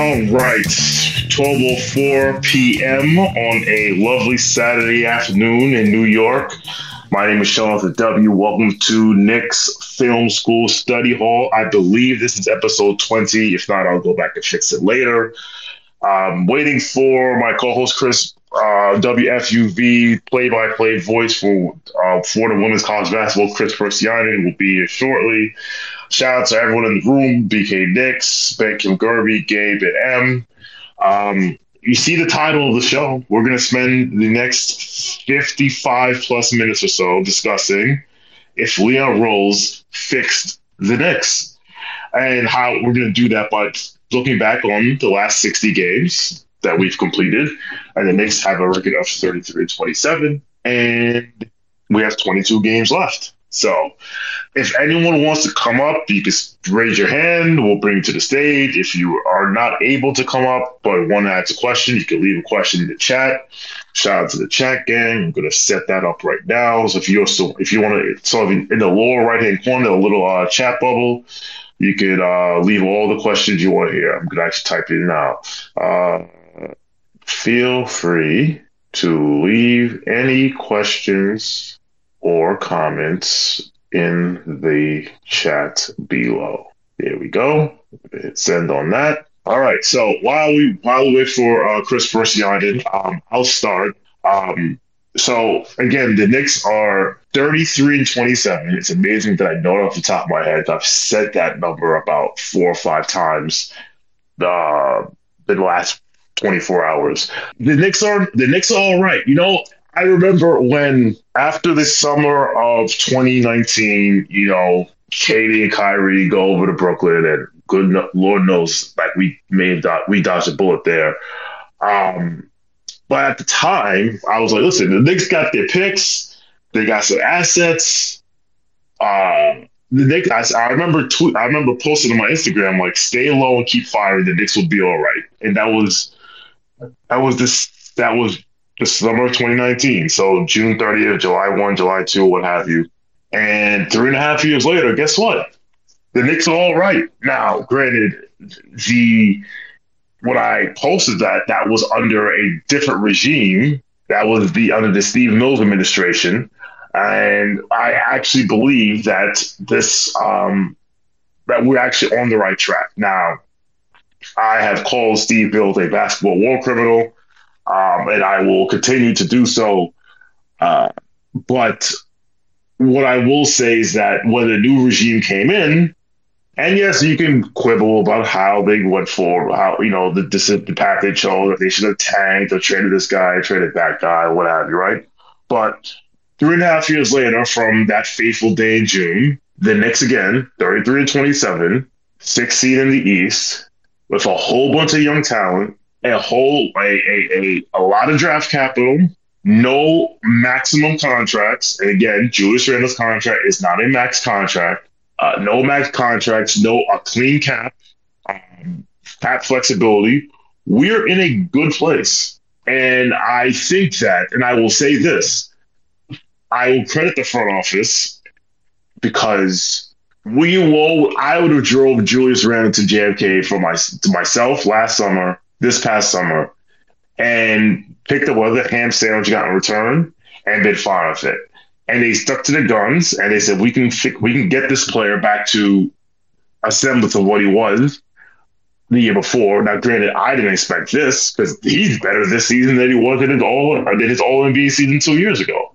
All right, 12:04 p.m. on a lovely Saturday afternoon in New York. My name is Sean W. Welcome to Knicks Film School Study Hall. I believe this is episode 20. If not, I'll go back and fix it later. I'm waiting for my co-host Chris uh, WFUV play-by-play voice for uh, the women's college basketball. Chris Persiani will be here shortly. Shout out to everyone in the room: BK Nix, Ben Kim Gerby, Gabe, and M. Um, you see the title of the show. We're going to spend the next 55 plus minutes or so discussing if Leon Rose fixed the Knicks and how we're going to do that by looking back on the last 60 games that we've completed. And the Knicks have a record of 33 27, and we have 22 games left. So if anyone wants to come up, you can raise your hand. We'll bring you to the stage. If you are not able to come up but want to ask a question, you can leave a question in the chat. Shout out to the chat gang. I'm gonna set that up right now. So if you also if you want to, so in the lower right hand corner, a little uh, chat bubble, you could uh, leave all the questions you want here. I'm gonna actually type it now. Uh, feel free to leave any questions or comments in the chat below. There we go. Hit send on that. All right. So while we while we wait for uh, Chris Persiani, um, I'll start. Um, so again, the Knicks are 33 and 27. It's amazing that I know it off the top of my head. I've said that number about four or five times uh, the last 24 hours. The Knicks are the Knicks are all right. You know, I remember when after the summer of 2019, you know, KD and Kyrie go over to Brooklyn, and good Lord knows, like we made that we dodged a bullet there. Um, but at the time, I was like, listen, the Knicks got their picks, they got some assets. Um, the Knicks, I, I remember I remember posting on my Instagram like, stay low and keep firing. The Knicks will be all right, and that was that was this that was the summer of 2019. So June 30th, July 1, July 2, what have you. And three and a half years later, guess what? The Knicks are all right. Now, granted, the what I posted that that was under a different regime. That was the under the Steve Mills administration. And I actually believe that this um, that we're actually on the right track. Now, I have called Steve Mills a basketball war criminal um, and I will continue to do so. Uh, but what I will say is that when the new regime came in, and yes, you can quibble about how they went for how you know the, the path they chose. They should have tanked or traded this guy, traded that guy, what have you, right? But three and a half years later, from that fateful day in June, the Knicks again, 33 to 27, sixth seed in the East, with a whole bunch of young talent, a whole a, a, a, a lot of draft capital, no maximum contracts. And again, Julius Randle's contract is not a max contract. Uh, no max contracts, no a clean cap, um, cap flexibility. We're in a good place. And I think that, and I will say this I will credit the front office because we will. I would have drove Julius Randle to JFK for my to myself last summer, this past summer, and picked up whatever ham sandwich got in return and been fine with it. And they stuck to the guns and they said we can we can get this player back to a semblance of what he was the year before. Now, granted, I didn't expect this because he's better this season than he was in his all uh, than his All NBA season two years ago.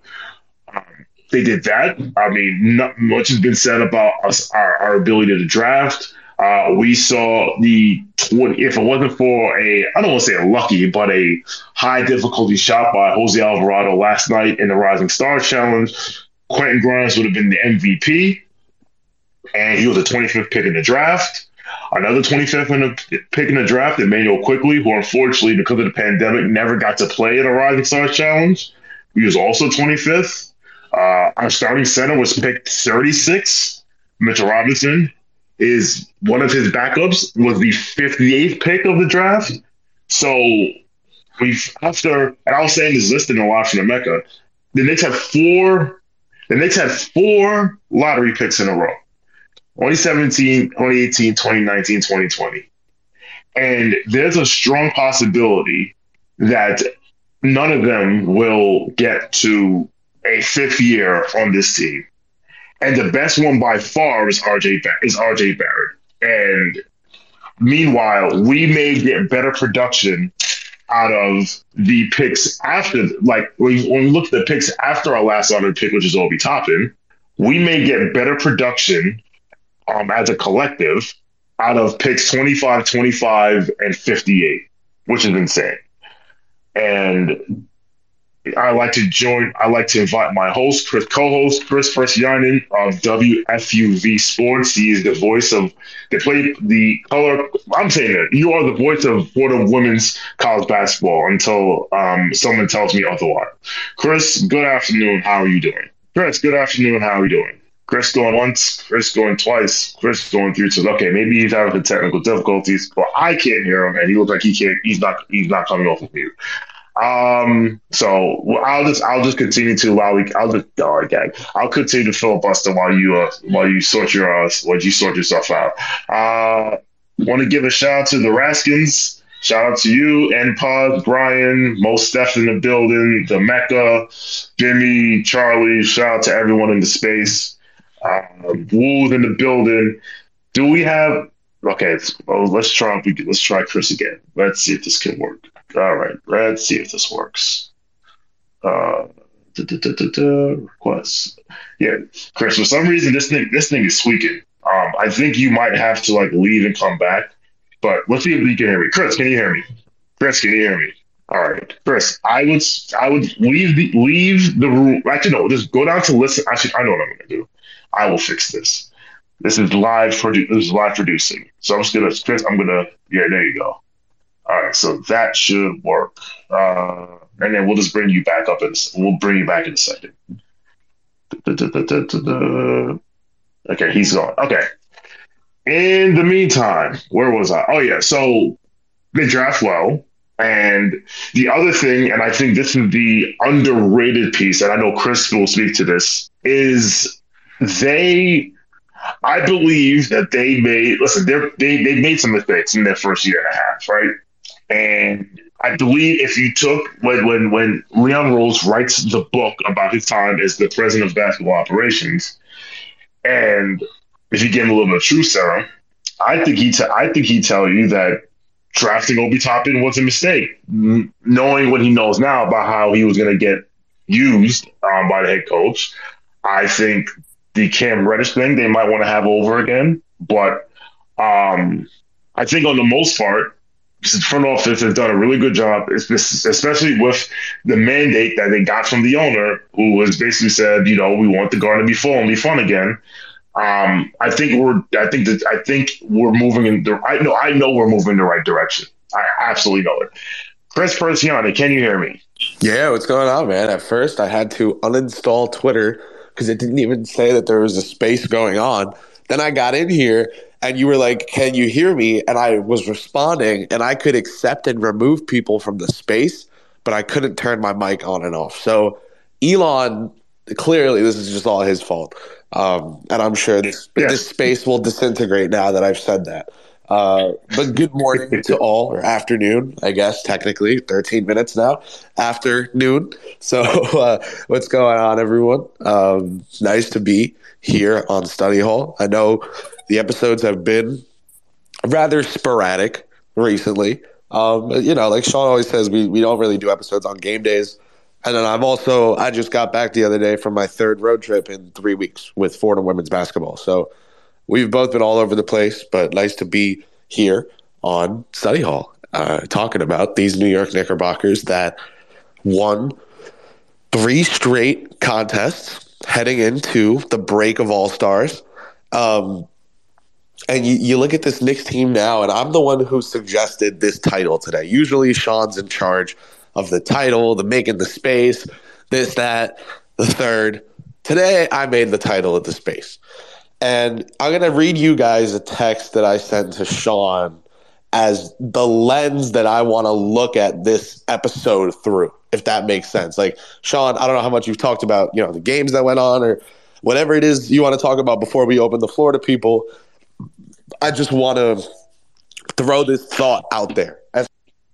They did that. I mean, not much has been said about us our, our ability to draft. Uh, we saw the 20, if it wasn't for a, I don't want to say a lucky, but a high difficulty shot by Jose Alvarado last night in the Rising Stars Challenge, Quentin Grimes would have been the MVP, and he was the 25th pick in the draft. Another 25th in the pick in the draft, Immanuel Quickley, who unfortunately, because of the pandemic, never got to play in a Rising Stars Challenge. He was also 25th. Uh, our starting center was picked 36, Mitchell Robinson is one of his backups was the 58th pick of the draft. So we've after and I was saying this listed from the Mecca. The Knicks had four the Knicks had four lottery picks in a row. 2017, 2018, 2019, 2020. And there's a strong possibility that none of them will get to a fifth year on this team and the best one by far is RJ is RJ Barrett. And meanwhile, we may get better production out of the picks after, like when, when we look at the picks after our last honored pick, which is Obi Toppin, we may get better production um, as a collective out of picks 25, 25, and 58, which is insane. And I like to join. I like to invite my host, Chris, co-host Chris Persiani of WFUV Sports. He is the voice of the play the color. I'm saying it. you are the voice of Fordham women's college basketball until um, someone tells me otherwise. Chris, good afternoon. How are you doing? Chris, good afternoon. How are you doing? Chris going once, Chris going twice, Chris going three times. Okay, maybe he's having technical difficulties, but I can't hear him, and he looks like he can't. He's not. He's not coming off of mute. Um, so I'll just I'll just continue to while we I'll just oh okay I'll continue to filibuster while you uh while you sort your uh while you sort yourself out. Uh, want to give a shout out to the Raskins. Shout out to you and Pod, Brian, most Steph in the building, the Mecca, Jimmy, Charlie. Shout out to everyone in the space. Uh, in the building. Do we have? Okay, let's, oh, let's try. Let's try Chris again. Let's see if this can work. All right, let's see if this works. Uh, requests. Yeah, Chris. For some reason, this thing this thing is squeaking. Um, I think you might have to like leave and come back. But let's see if you can hear me. Chris, can you hear me? Chris, can you hear me? All right, Chris. I would I would leave the leave the room. Actually, no. Just go down to listen. Actually, I know what I'm to do. I will fix this. This is live produ- This is live producing. So I'm just gonna Chris. I'm gonna yeah. There you go. All right, so that should work. Uh, and then we'll just bring you back up and we'll bring you back in a second. Okay, he's gone. Okay. In the meantime, where was I? Oh yeah, so they draft well. And the other thing, and I think this is the underrated piece, and I know Chris will speak to this, is they I believe that they made listen, they they made some mistakes in their first year and a half, right? And I believe if you took when when when Leon Rose writes the book about his time as the president of basketball operations, and if you give him a little bit of truth serum, I think he t- I think he'd tell you that drafting Obi Toppin was a mistake, N- knowing what he knows now about how he was going to get used um, by the head coach. I think the Cam Reddish thing they might want to have over again, but um, I think on the most part, the front office has done a really good job, especially with the mandate that they got from the owner, who has basically said, you know, we want the garden to be full and be fun again. Um, I think we're, I think that, I think we're moving in the, I know, I know we're moving in the right direction. I absolutely know it. Chris Persiani, can you hear me? Yeah, what's going on, man? At first, I had to uninstall Twitter because it didn't even say that there was a space going on. Then I got in here and you were like, "Can you hear me?" And I was responding, and I could accept and remove people from the space, but I couldn't turn my mic on and off. So Elon clearly this is just all his fault. Um, and I'm sure this this space will disintegrate now that I've said that. Uh, but good morning to all, or afternoon, I guess, technically, 13 minutes now, after noon. So, uh, what's going on, everyone? Um, nice to be here on Study Hall. I know the episodes have been rather sporadic recently. Um, you know, like Sean always says, we, we don't really do episodes on game days. And then I've also I just got back the other day from my third road trip in three weeks with Fordham women's basketball. So we've both been all over the place, but nice to be here on Study Hall uh, talking about these New York Knickerbockers that won three straight contests heading into the break of All Stars. Um, and you, you look at this Knicks team now, and I'm the one who suggested this title today. Usually, Sean's in charge of the title, the making the space, this, that, the third. Today, I made the title of the space. And I'm going to read you guys a text that I sent to Sean as the lens that I want to look at this episode through, if that makes sense. Like, Sean, I don't know how much you've talked about, you know, the games that went on or whatever it is you want to talk about before we open the floor to people. I just want to throw this thought out there as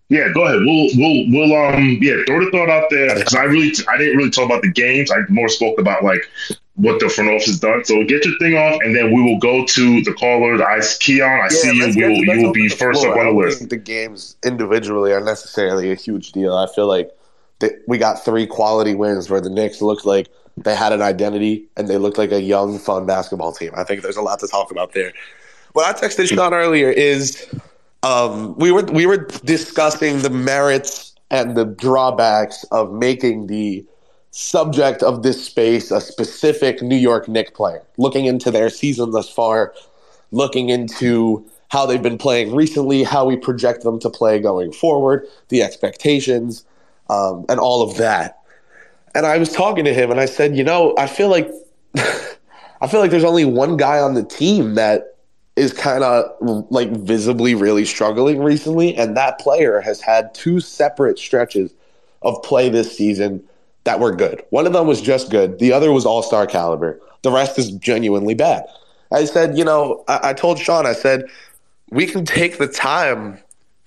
yeah, go ahead. We'll we'll we'll um yeah throw the thought out there because I really I didn't really talk about the games. I more spoke about like what the front office has done. So get your thing off, and then we will go to the callers. I Keon, I yeah, see you. We will you will be first up on the list. the games individually are necessarily a huge deal. I feel like that we got three quality wins where the Knicks looked like they had an identity and they looked like a young, fun basketball team. I think there's a lot to talk about there. What I texted Sean earlier is um, we were we were discussing the merits and the drawbacks of making the subject of this space a specific New York Knicks player, looking into their season thus far, looking into how they've been playing recently, how we project them to play going forward, the expectations, um, and all of that. And I was talking to him, and I said, you know, I feel like I feel like there's only one guy on the team that is kind of like visibly really struggling recently. And that player has had two separate stretches of play this season that were good. One of them was just good, the other was all star caliber. The rest is genuinely bad. I said, you know, I, I told Sean, I said, we can take the time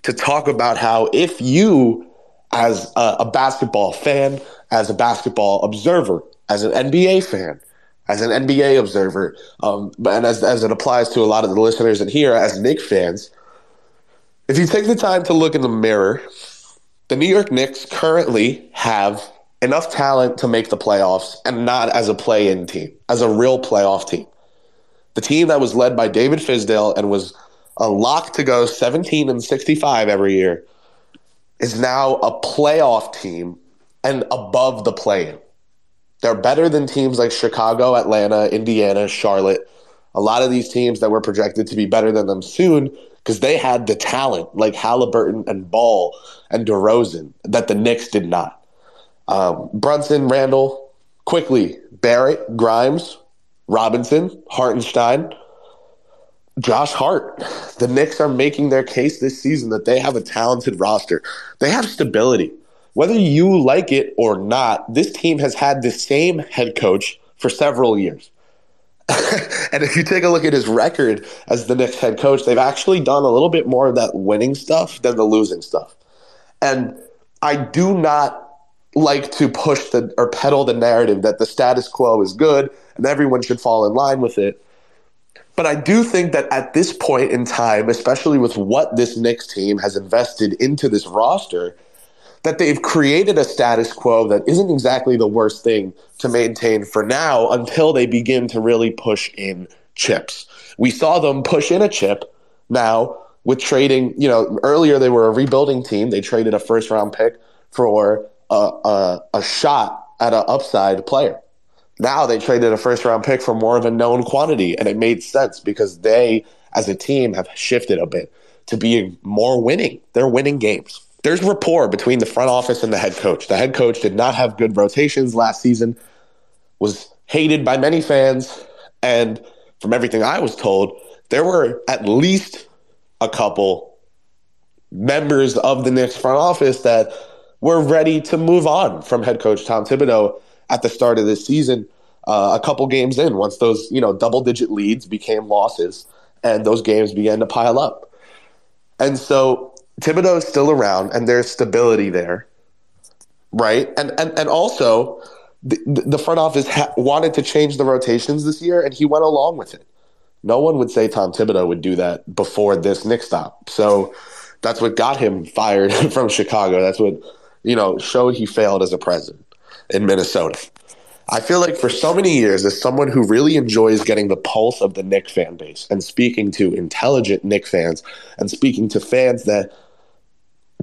to talk about how if you, as a, a basketball fan, as a basketball observer, as an NBA fan, as an NBA observer, um, and as, as it applies to a lot of the listeners in here as Knicks fans, if you take the time to look in the mirror, the New York Knicks currently have enough talent to make the playoffs and not as a play in team, as a real playoff team. The team that was led by David Fizdale and was a lock to go 17 and 65 every year is now a playoff team and above the play in. They're better than teams like Chicago, Atlanta, Indiana, Charlotte. A lot of these teams that were projected to be better than them soon because they had the talent like Halliburton and Ball and DeRozan that the Knicks did not. Um, Brunson, Randle, Quickley Barrett, Grimes, Robinson, Hartenstein, Josh Hart. The Knicks are making their case this season that they have a talented roster. They have stability whether you like it or not, this team has had the same head coach for several years. and if you take a look at his record as the Knicks head coach, they've actually done a little bit more of that winning stuff than the losing stuff. And I do not like to push the or peddle the narrative that the status quo is good and everyone should fall in line with it. But I do think that at this point in time, especially with what this Knicks team has invested into this roster, that they've created a status quo that isn't exactly the worst thing to maintain for now until they begin to really push in chips. We saw them push in a chip now with trading, you know, earlier they were a rebuilding team. They traded a first round pick for a, a, a shot at an upside player. Now they traded a first round pick for more of a known quantity, and it made sense because they, as a team, have shifted a bit to being more winning. They're winning games there's rapport between the front office and the head coach. The head coach did not have good rotations last season, was hated by many fans, and from everything I was told, there were at least a couple members of the Knicks front office that were ready to move on from head coach Tom Thibodeau at the start of this season, uh, a couple games in, once those you know double digit leads became losses, and those games began to pile up. And so Thibodeau is still around, and there's stability there, right? And and and also, the, the front office ha- wanted to change the rotations this year, and he went along with it. No one would say Tom Thibodeau would do that before this Knick stop. So that's what got him fired from Chicago. That's what you know showed he failed as a president in Minnesota. I feel like for so many years, as someone who really enjoys getting the pulse of the Knick fan base and speaking to intelligent Knick fans and speaking to fans that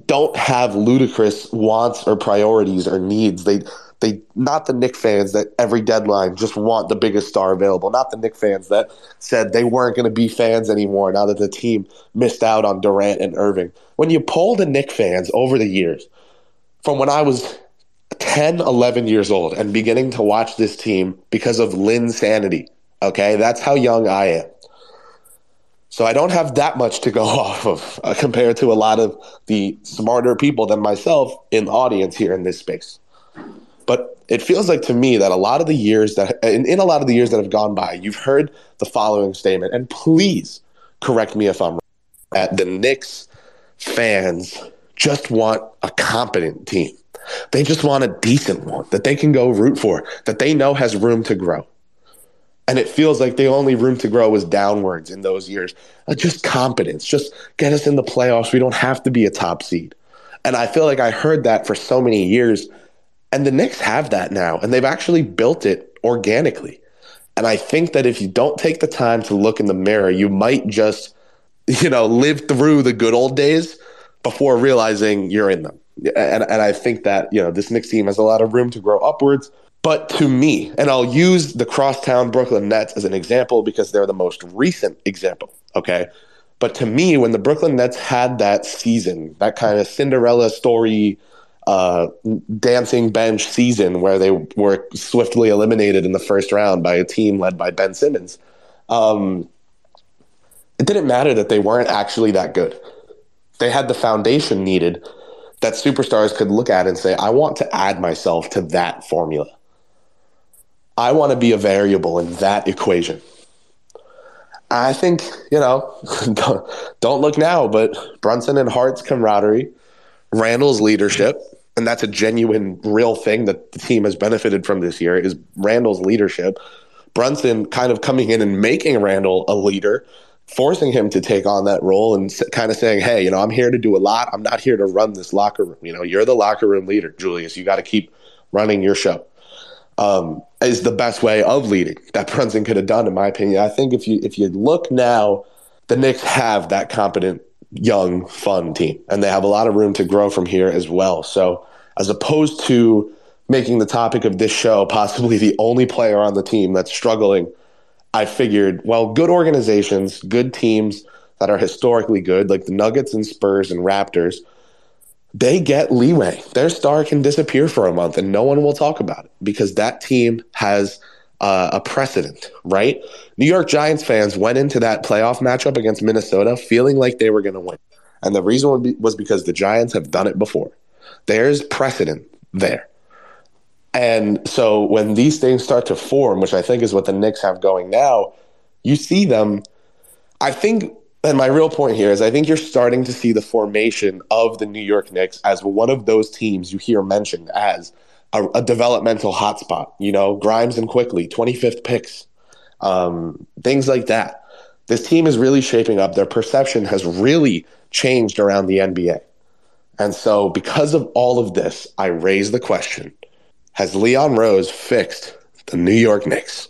don't have ludicrous wants or priorities or needs. They they not the Knick fans that every deadline just want the biggest star available. Not the Knick fans that said they weren't going to be fans anymore now that the team missed out on Durant and Irving. When you poll the Knick fans over the years, from when I was 10, 11 years old and beginning to watch this team because of Linsanity. Okay, that's how young I am. So I don't have that much to go off of uh, compared to a lot of the smarter people than myself in the audience here in this space. But it feels like to me that a lot of the years that in, in a lot of the years that have gone by, you've heard the following statement, and please correct me if I'm wrong. That the Knicks fans just want a competent team. They just want a decent one that they can go root for, that they know has room to grow. And it feels like the only room to grow is downwards in those years. Uh, just competence, just get us in the playoffs. We don't have to be a top seed. And I feel like I heard that for so many years. And the Knicks have that now, and they've actually built it organically. And I think that if you don't take the time to look in the mirror, you might just, you know, live through the good old days before realizing you're in them and, and I think that you know this Knicks team has a lot of room to grow upwards. But to me, and I'll use the crosstown Brooklyn Nets as an example because they're the most recent example. Okay. But to me, when the Brooklyn Nets had that season, that kind of Cinderella story, uh, dancing bench season where they were swiftly eliminated in the first round by a team led by Ben Simmons, um, it didn't matter that they weren't actually that good. They had the foundation needed that superstars could look at and say, I want to add myself to that formula. I want to be a variable in that equation. I think, you know, don't look now, but Brunson and Hart's camaraderie, Randle's leadership, and that's a genuine, real thing that the team has benefited from this year is Randle's leadership. Brunson kind of coming in and making Randle a leader forcing him to take on that role and kind of saying, "Hey, you know, I'm here to do a lot. I'm not here to run this locker room. You know, you're the locker room leader, Julius. You got to keep running your show." Um, is the best way of leading that Brunson could have done, in my opinion. I think if you if you look now, the Knicks have that competent, young, fun team, and they have a lot of room to grow from here as well. So, as opposed to making the topic of this show possibly the only player on the team that's struggling I figured, well, good organizations, good teams that are historically good, like the Nuggets and Spurs and Raptors, they get leeway. Their star can disappear for a month and no one will talk about it because that team has uh, a precedent, right? New York Giants fans went into that playoff matchup against Minnesota feeling like they were going to win. And the reason was because the Giants have done it before. There's precedent there. And so when these things start to form, which I think is what the Knicks have going now, you see them. I think, and my real point here is I think you're starting to see the formation of the New York Knicks as one of those teams you hear mentioned as a, a developmental hotspot. You know, Grimes and Quickley, 25th picks, um, things like that. This team is really shaping up. Their perception has really changed around the NBA. And so, because of all of this, I raise the question has Leon Rose fixed the New York Knicks?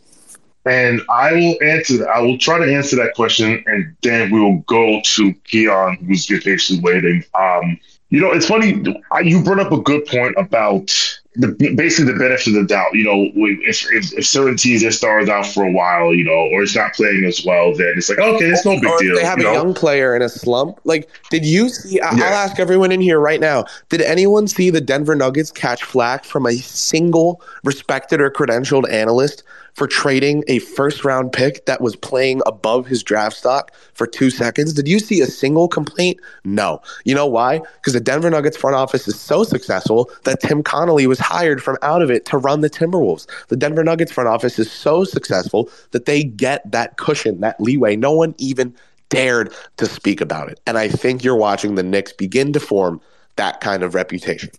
And I will answer. I will try to answer that question, and then we will go to Keon, who's patiently waiting. Um, you know, it's funny. You brought up a good point about the, basically the benefit of the doubt. You know, if, if, if certain teams their stars out for a while, you know, or it's not playing as well, then it's like okay, it's no big or deal. They have a know? young player in a slump. Like, did you see? I'll ask everyone in here right now. Did anyone see the Denver Nuggets catch flack from a single respected or credentialed analyst for trading a first round pick that was playing above his draft stock for two seconds. Did you see a single complaint? No. You know why? Because the Denver Nuggets front office is so successful that Tim Connolly was hired from out of it to run the Timberwolves. The Denver Nuggets front office is so successful that they get that cushion, that leeway. No one even dared to speak about it. And I think you're watching the Knicks begin to form that kind of reputation.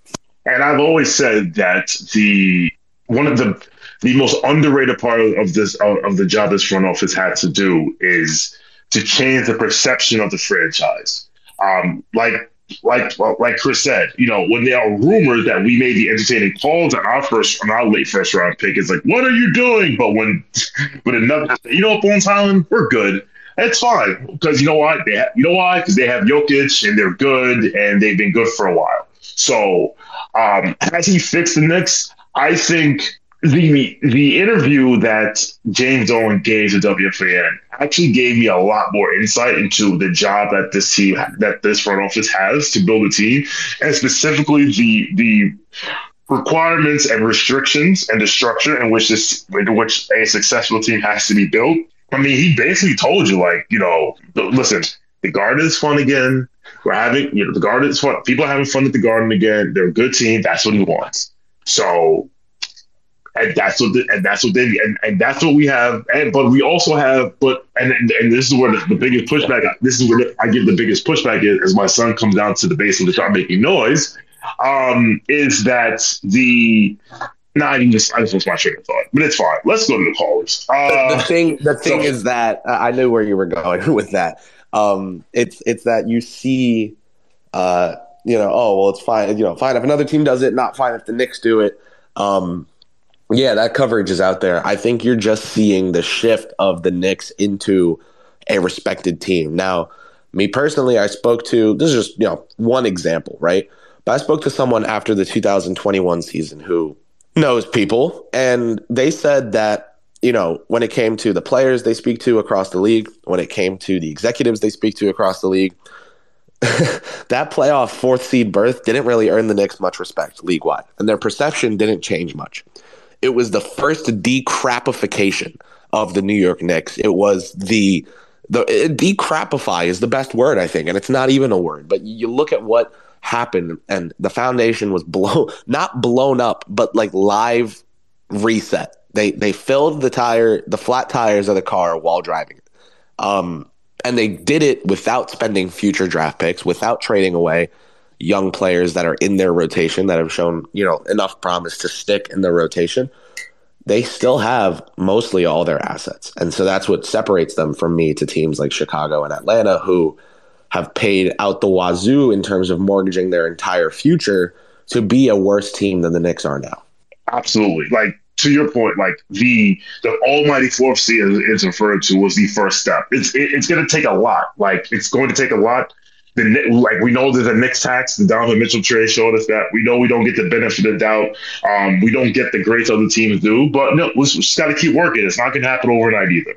And I've always said that the one of the the most underrated part of this of the job this front office had to do is to change the perception of the franchise. Um, like like like Chris said, you know, when there are rumors that we may be entertaining calls on our first on our late first round pick, it's like, what are you doing? But when but another, you know, Bones Hyland, we're good. It's fine because you know what they have, you know why because they have Jokic and they're good and they've been good for a while. So um, has he fixed the Knicks? I think the the interview that James Dolan gave to WFAN actually gave me a lot more insight into the job that this team that this front office has to build a team, and specifically the the requirements and restrictions and the structure in which this in which a successful team has to be built. I mean, he basically told you like, you know, listen, the garden is fun again. We're having, you know, the garden is fun. People are having fun at the garden again. They're a good team. That's what he wants. So and that's what the, and that's what they and, and that's what we have and but we also have but and and, and this is where the, the, biggest pushback this is where I give the biggest pushback is as my son comes down to the basement to start making noise um is that the Nah, I just I just lost my train of thought, but it's fine. Let's go to the callers. Uh, the, the, thing, the thing so, is that uh, I knew where you were going with that. Um, it's it's that you see, uh, you know, oh well, it's fine. You know, fine if another team does it, not fine if the Knicks do it. Um, yeah, that coverage is out there. I think you're just seeing the shift of the Knicks into a respected team. Now, me personally, I spoke to this is just, you know, one example, right? But I spoke to someone after the 2021 season who knows people, and they said that, you know, when it came to the players they speak to across the league, when it came to the executives they speak to across the league, that playoff fourth seed berth didn't really earn the Knicks much respect league wide, and their perception didn't change much. It was the first decrapification of the New York Knicks. It was the the decrapify is the best word I think, and it's not even a word. But you look at what happened, and the foundation was blown, not blown up, but like live reset. They they filled the tire, the flat tires of the car while driving it, um, and they did it without spending future draft picks, without trading away young players that are in their rotation that have shown, you know, enough promise to stick in the rotation, they still have mostly all their assets. And so that's what separates them from me to teams like Chicago and Atlanta who have paid out the wazoo in terms of mortgaging their entire future to be a worse team than the Knicks are now. Absolutely. Like to your point, like the the almighty fourth seed is referred to was the first step. It's it, it's going to take a lot. Like it's going to take a lot the like we know there's a Knicks tax. The Donovan Mitchell trade showed us that. We know we don't get the benefit of doubt. Um, we don't get the greats other teams do. But no, we just got to keep working. It's not going to happen overnight either.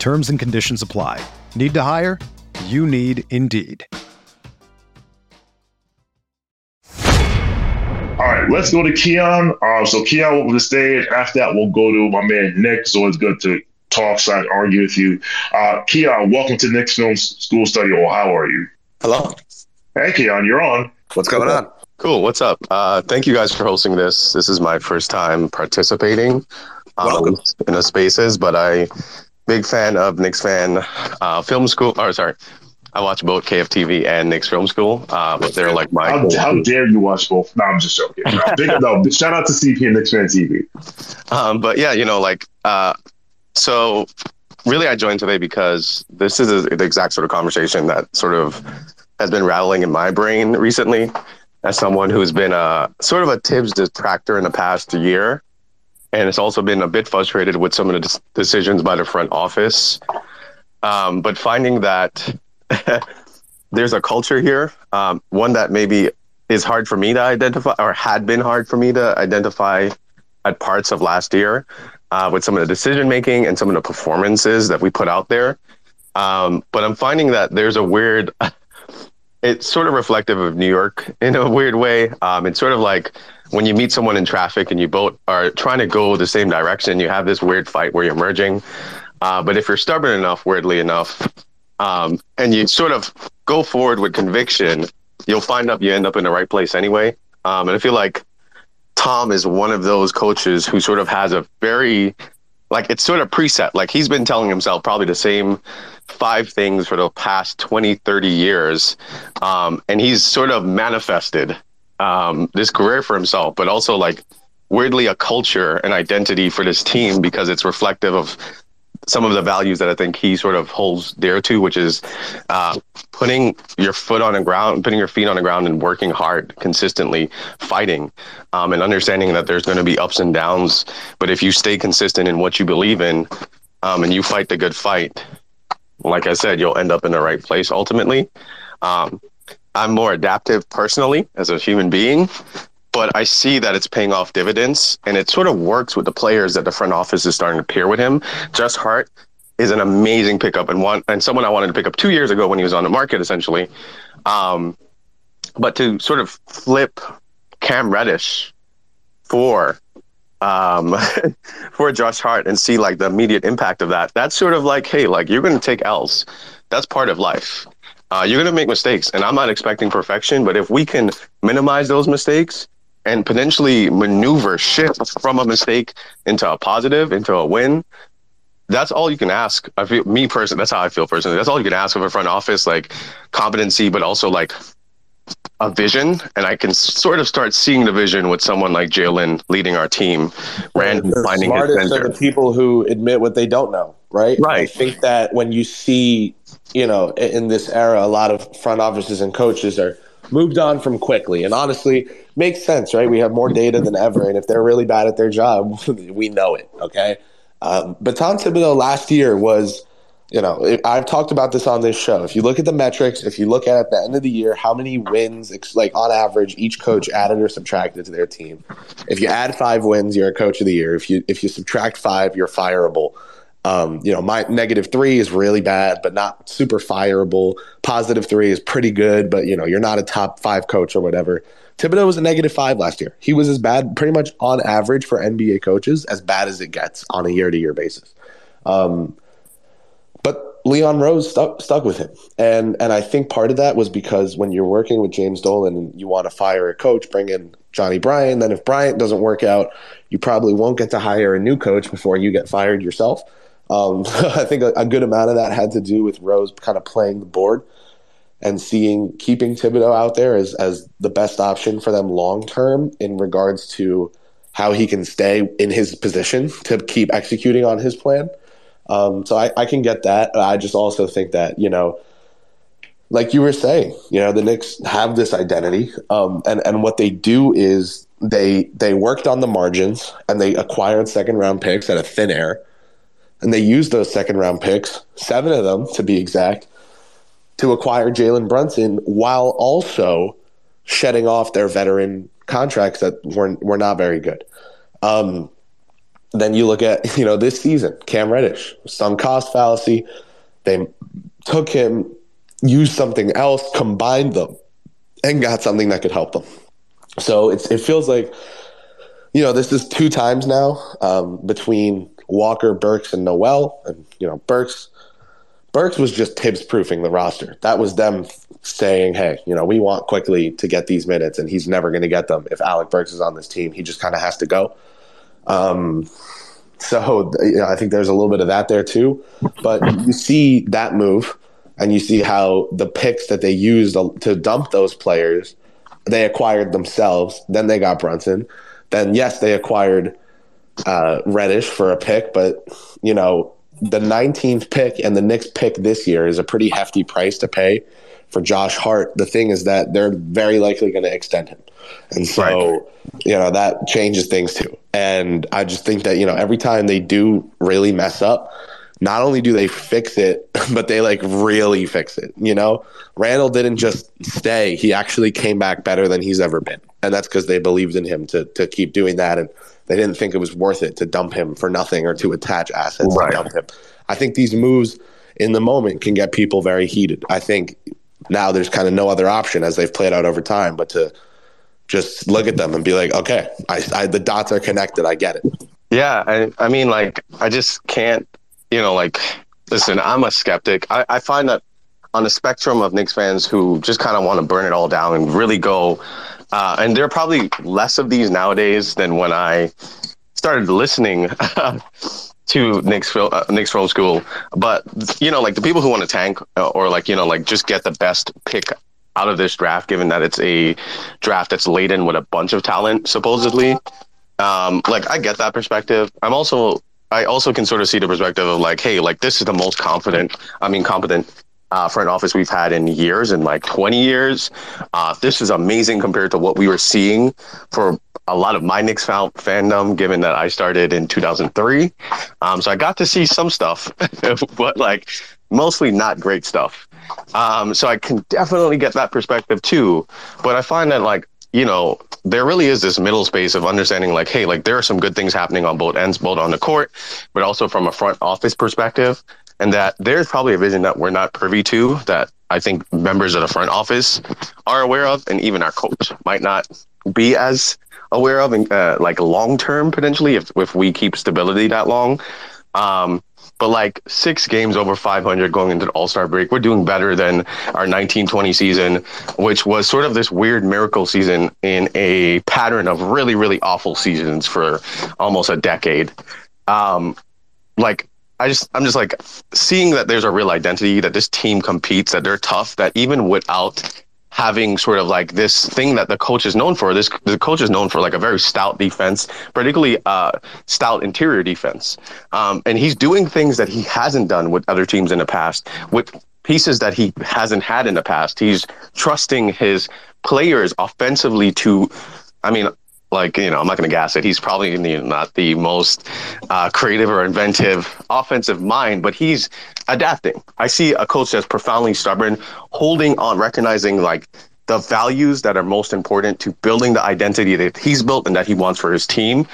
Terms and conditions apply. Need to hire? You need Indeed. All right, let's go to Keon. Um, so Keon will the stage. After that, we'll go to my man Nick. It's always good to talk, side, argue with you. Uh, Keon, welcome to Knicks Film School Study. Or how are you? Hello. Hey, Keon, you're on. What's going on? Cool. What's up? Uh, thank you guys for hosting this. This is my first time participating um, in the spaces, but I big fan of Knicks fan uh, film school. Or sorry, I watch both KFTV and Knicks Film School. Uh, but they're like my. How, how, dare you watch both? No, I'm just joking. No, big, no shout out to CP and Knicks Fan TV. Um, but yeah, you know, like, uh, so really, I joined today because this is a, the exact sort of conversation that sort of has been rattling in my brain recently. As someone who's been a sort of a Thibs detractor in the past year, and it's also been a bit frustrated with some of the decisions by the front office. Um, but finding that there's a culture here, um, one that maybe is hard for me to identify or had been hard for me to identify at parts of last year uh, with some of the decision making and some of the performances that we put out there. Um, but I'm finding that there's a weird, it's sort of reflective of New York in a weird way. Um, it's sort of like when you meet someone in traffic and you both are trying to go the same direction, you have this weird fight where you're merging. Uh, but if you're stubborn enough, weirdly enough, um, and you sort of go forward with conviction, you'll find up you end up in the right place anyway. Um, and I feel like Tom is one of those coaches who sort of has a very like it's sort of preset. Like he's been telling himself probably the same five things for the past 20, 30 years. Um, and he's sort of manifested um, this career for himself, but also like weirdly a culture and identity for this team because it's reflective of some of the values that I think he sort of holds dear to, which is uh, putting your foot on the ground, putting your feet on the ground, and working hard consistently, fighting, um, and understanding that there's going to be ups and downs. But if you stay consistent in what you believe in, um, and you fight the good fight, like I said, you'll end up in the right place ultimately. Um, I'm more adaptive personally as a human being, but I see that it's paying off dividends and it sort of works with the players that the front office is starting to pair with him. Josh Hart is an amazing pickup and one and someone I wanted to pick up two years ago when he was on the market essentially. Um, but to sort of flip Cam Reddish for um, for Josh Hart and see like the immediate impact of that. That's sort of like, hey, like you're going to take L's. That's part of life. Uh, you're going to make mistakes, and I'm not expecting perfection. But if we can minimize those mistakes and potentially maneuver shift from a mistake into a positive, into a win. That's all you can ask. I feel me personally. That's how I feel personally. That's all you can ask of a front office, like competency, but also like a vision. And I can sort of start seeing the vision with someone like Jalen leading our team. Rand finding smartest his are the people who admit what they don't know, right? Right. I think that when you see, you know, in this era, a lot of front offices and coaches are moved on from quickly. And honestly, makes sense, right? We have more data than ever, and if they're really bad at their job, we know it. Okay, um, but Tom Thibodeau last year was, you know, I've talked about this on this show. If you look at the metrics, if you look at at the end of the year, how many wins, like on average, each coach added or subtracted to their team. If you add five wins, you're a coach of the year. If you if you subtract five, you're fireable. Um, you know, my negative three is really bad, but not super fireable. Positive three is pretty good, but you know, you're not a top five coach or whatever. Thibodeau was a negative five last year. He was as bad, pretty much on average for NBA coaches, as bad as it gets on a year to year basis. Um, but Leon Rose stuck stuck with him, and and I think part of that was because when you're working with James Dolan and you want to fire a coach, bring in Johnny Bryant. Then if Bryant doesn't work out, you probably won't get to hire a new coach before you get fired yourself. Um, I think a, a good amount of that had to do with Rose kind of playing the board and seeing keeping Thibodeau out there as as the best option for them long term in regards to how he can stay in his position to keep executing on his plan. Um, so I, I can get that. I just also think that you know, like you were saying, you know, the Knicks have this identity, um, and and what they do is they they worked on the margins and they acquired second round picks at a thin air, and they used those second round picks, seven of them to be exact, to acquire Jalen Brunson while also shedding off their veteran contracts that were were not very good. Um, then you look at you know this season, Cam Reddish, sunk cost fallacy. They took him, used something else, combined them, and got something that could help them. So it's, it feels like, you know, this is two times now um, between Walker, Burks, and Noel. And, you know, Burks, Burks was just Thibs proofing the roster. That was them saying, hey, you know, we want Quickley to get these minutes, and he's never going to get them. If Alec Burks is on this team, he just kind of has to go. Um, so you know, I think there's a little bit of that there too. But you see that move, and you see how the picks that they used to dump those players, they acquired themselves. Then they got Brunson. Then yes, they acquired uh, Reddish for a pick, but you know the 19th pick and the next pick this year is a pretty hefty price to pay for Josh Hart. The thing is that they're very likely going to extend him. And so, right. you know, that changes things too. And I just think that, you know, every time they do really mess up, not only do they fix it, but they like really fix it. You know, Randle didn't just stay; he actually came back better than he's ever been, and that's because they believed in him to to keep doing that, and they didn't think it was worth it to dump him for nothing or to attach assets right. dump him. I think these moves in the moment can get people very heated. I think now there's kind of no other option as they've played out over time, but to just look at them and be like, okay, I, I the dots are connected. I get it. Yeah, I, I mean, like, I just can't, you know, like, listen, I'm a skeptic. I, I find that on the spectrum of Knicks fans who just kind of want to burn it all down and really go, uh, and there are probably less of these nowadays than when I started listening to Knicks uh, Knicks Film School. But you know, like the people who want to tank uh, or like you know, like just get the best pick out of this draft, given that it's a draft that's laden with a bunch of talent, supposedly. Um, like I get that perspective. I'm also I also can sort of see the perspective of like, hey, like this is the most confident, I mean, competent uh, front office we've had in years, in like 20 years. Uh, this is amazing compared to what we were seeing for a lot of my Knicks fan- fandom, given that I started in 2003. Um, so I got to see some stuff, but like mostly not great stuff. Um, so I can definitely get that perspective too. But I find that like, you know, there really is this middle space of understanding like, hey, like there are some good things happening on both ends, both on the court, but also from a front office perspective. And that there's probably a vision that we're not privy to that I think members of the front office are aware of, and even our coach might not be as aware of, and uh, like long term potentially if if we keep stability that long. Um, but like six games over 500 going into the All Star break, we're doing better than our 1920 season, which was sort of this weird miracle season in a pattern of really, really awful seasons for almost a decade. Um, like I just I'm just like seeing that there's a real identity that this team competes that they're tough that even without having sort of like this thing that the coach is known for. This the coach is known for like a very stout defense, particularly uh, stout interior defense, um, and he's doing things that he hasn't done with other teams in the past with pieces that he hasn't had in the past. He's trusting his players offensively to. I mean, like you know, I'm not going to gas it. He's probably not the most uh, creative or inventive offensive mind, but he's adapting. I see a coach that's profoundly stubborn, holding on, recognizing like the values that are most important to building the identity that he's built and that he wants for his team,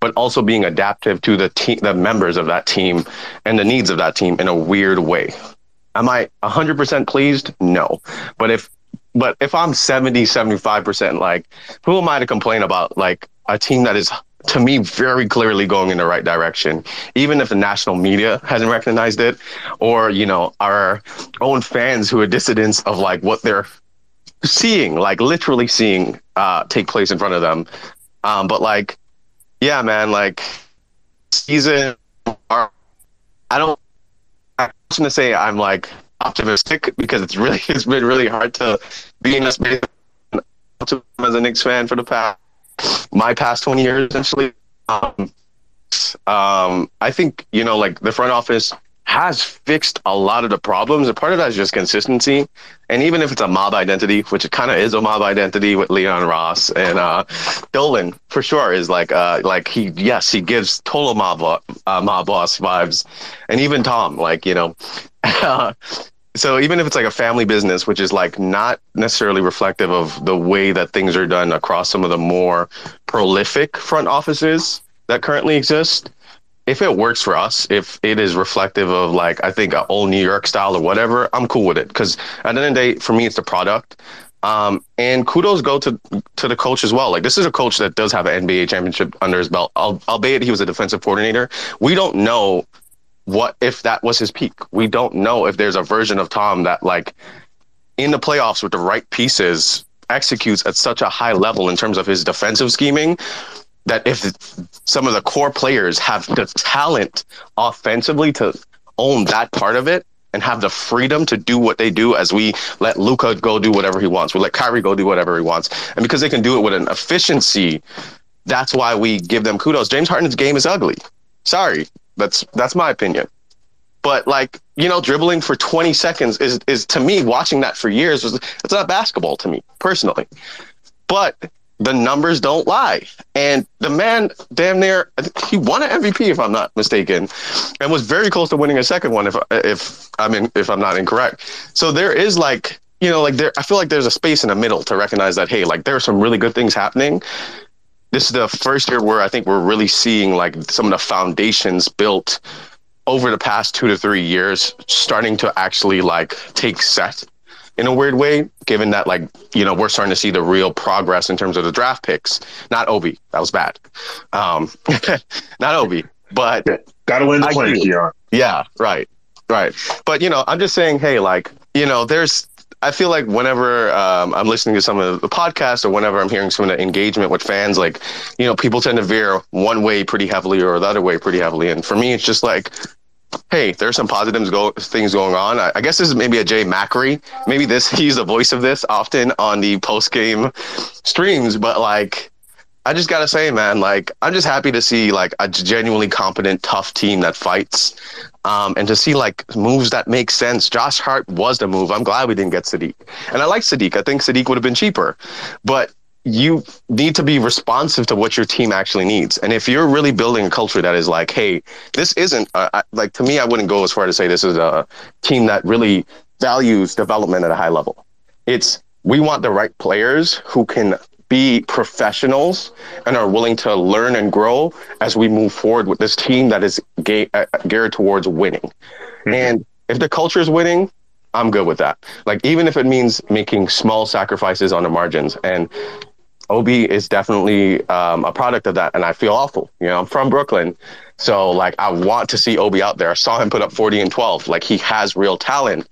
but also being adaptive to the team, the members of that team, and the needs of that team in a weird way. Am I 100% pleased? No. But if but if I'm 70, 75%, like, who am I to complain about, like, a team that is, to me, very clearly going in the right direction, even if the national media hasn't recognized it, or, you know, our own fans who are dissidents of, like, what they're seeing, like, literally seeing uh, take place in front of them. Um, but, like, yeah, man, like, season, I don't, I'm just going to say I'm, like, optimistic because it's really it's been really hard to be in this space as a Knicks fan for the past my past 20 years essentially. Um, um, I think you know like the front office has fixed a lot of the problems. And part of that is just consistency. And even if it's a mob identity, which it kind of is a mob identity with Leon Rose and uh, Dolan, for sure, is like uh, like he yes he gives total mob uh, mob boss vibes, and even Tom like you know. so even if it's like a family business, which is like not necessarily reflective of the way that things are done across some of the more prolific front offices that currently exist, if it works for us, if it is reflective of like I think old New York style or whatever, I'm cool with it. Because at the end of the day, for me, it's the product. Um, and kudos go to to the coach as well. Like this is a coach that does have an NBA championship under his belt, albeit he was a defensive coordinator. We don't know what if that was his peak. We don't know if there's a version of Tom that like in the playoffs with the right pieces executes at such a high level in terms of his defensive scheming that if some of the core players have the talent offensively to own that part of it and have the freedom to do what they do as we let Luka go do whatever he wants. We let Kyrie go do whatever he wants. And because they can do it with an efficiency, that's why we give them kudos. James Harden's game is ugly. Sorry. That's that's my opinion. But like, you know, dribbling for 20 seconds is is to me watching that for years was it's not basketball to me personally. But the numbers don't lie. And the man, damn near, he won an MVP if I'm not mistaken, and was very close to winning a second one if if I mean if I'm not incorrect. So there is like you know like there I feel like there's a space in the middle to recognize that hey like there are some really good things happening. This is the first year where I think we're really seeing like some of the foundations built over the past two to three years starting to actually like take set in a weird way, given that like you know we're starting to see the real progress in terms of the draft picks. Not Obi, that was bad. Um, not Obi, but yeah, gotta win the plane, Keon. Yeah, right, right. But you know, I'm just saying, hey, like you know, there's. I feel like whenever um, I'm listening to some of the podcasts or whenever I'm hearing some of the engagement with fans, like, you know, people tend to veer one way pretty heavily or the other way pretty heavily. And for me, it's just like, hey, there's some positives go things going on. I, I, guess this is maybe a Jay Macri. Maybe this he's the voice of this often on the post game streams, but like I just gotta say, man, like I'm just happy to see like a genuinely competent, tough team that fights, um, and to see like moves that make sense. Josh Hart was the move. I'm glad we didn't get Saddiq, and I like Saddiq. I think Saddiq would have been cheaper, but you need to be responsive to what your team actually needs. And if you're really building a culture that is like, hey, this isn't uh, like to me, I wouldn't go as far to say this is a team that really values development at a high level. It's we want the right players who can be professionals and are willing to learn and grow as we move forward with this team that is ga- uh, geared towards winning. Mm-hmm. And if the culture is winning, I'm good with that. Like even if it means making small sacrifices on the margins and Obi is definitely um, a product of that, and I feel awful. You know, I'm from Brooklyn, so like I want to see Obi out there. I saw him put up 40 and 12. Like he has real talent.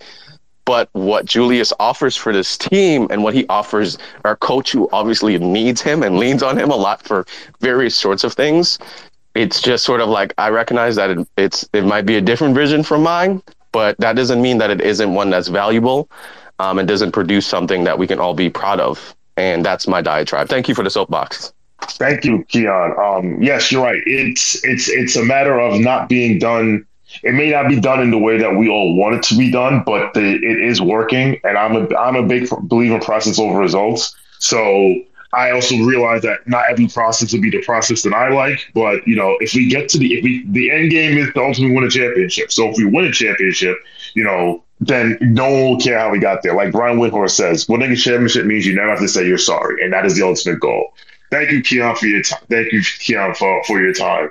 But what Julius offers for this team and what he offers our coach, who obviously needs him and leans on him a lot for various sorts of things, it's just sort of like I recognize that it, it's it might be a different vision from mine, but that doesn't mean that it isn't one that's valuable um, and doesn't produce something that we can all be proud of. And that's my diatribe. Thank you for the soapbox. Thank you, Keon. Um, yes, you're right. It's it's it's a matter of not being done. It may not be done in the way that we all want it to be done, but the, it is working. And I'm a I'm a big believer in process over results. So I also realize that not every process will be the process that I like. But you know, if we get to the if we the end game is to ultimately win a championship. So if we win a championship, you know, then no one will care how we got there. Like Brian Windhorst says, winning a championship means you never have to say you're sorry, and that is the ultimate goal. Thank you, Keon, for your time. Thank you, Keon, for, for your time.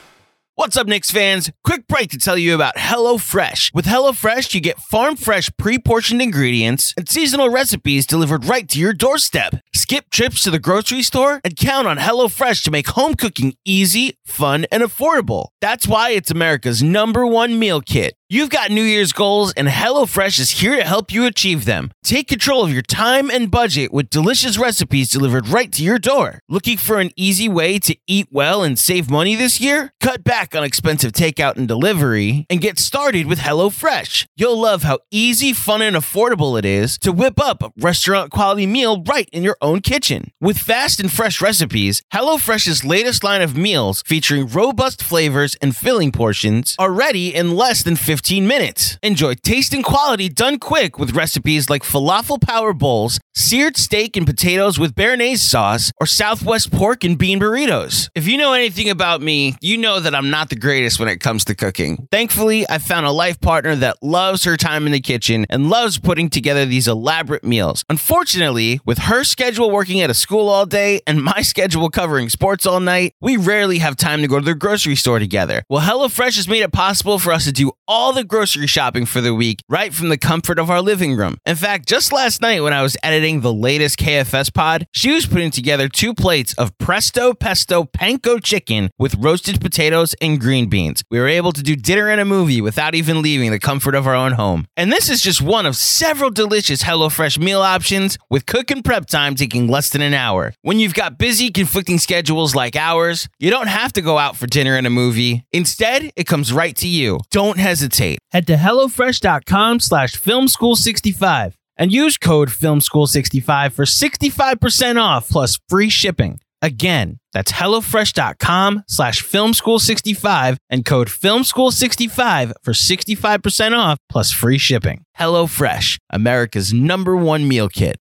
What's up, Knicks fans? Quick break to tell you about HelloFresh. With HelloFresh, you get farm fresh, pre portioned ingredients and seasonal recipes delivered right to your doorstep. Skip trips to the grocery store and count on HelloFresh to make home cooking easy, fun, and affordable. That's why it's America's number one meal kit. You've got New Year's goals, and HelloFresh is here to help you achieve them. Take control of your time and budget with delicious recipes delivered right to your door. Looking for an easy way to eat well and save money this year? Cut back on expensive takeout and delivery and get started with HelloFresh. You'll love how easy, fun, and affordable it is to whip up a restaurant quality meal right in your own kitchen. With fast and fresh recipes, HelloFresh's latest line of meals featuring robust flavors and filling portions are ready in less than 15 15 minutes. Enjoy taste and quality done quick with recipes like falafel power bowls, seared steak and potatoes with béarnaise sauce, or Southwest pork and bean burritos. If you know anything about me, you know that I'm not the greatest when it comes to cooking. Thankfully, I found a life partner that loves her time in the kitchen and loves putting together these elaborate meals. Unfortunately, with her schedule working at a school all day and my schedule covering sports all night, we rarely have time to go to the grocery store together. Well, HelloFresh has made it possible for us to do all the grocery shopping for the week right from the comfort of our living room. In fact, just last night when I was editing the latest KFS pod, she was putting together two plates of presto pesto panko chicken with roasted potatoes and green beans. We were able to do dinner and a movie without even leaving the comfort of our own home. And this is just one of several delicious HelloFresh meal options with cook and prep time taking less than an hour. When you've got busy, conflicting schedules like ours, you don't have to go out for dinner and a movie. Instead, it comes right to you. Don't hesitate. Head to HelloFresh.com slash FilmSchool65 and use code FilmSchool65 for 65% off plus free shipping. Again, that's HelloFresh.com slash FilmSchool65 and code FilmSchool65 for 65% off plus free shipping. HelloFresh, America's number one meal kit.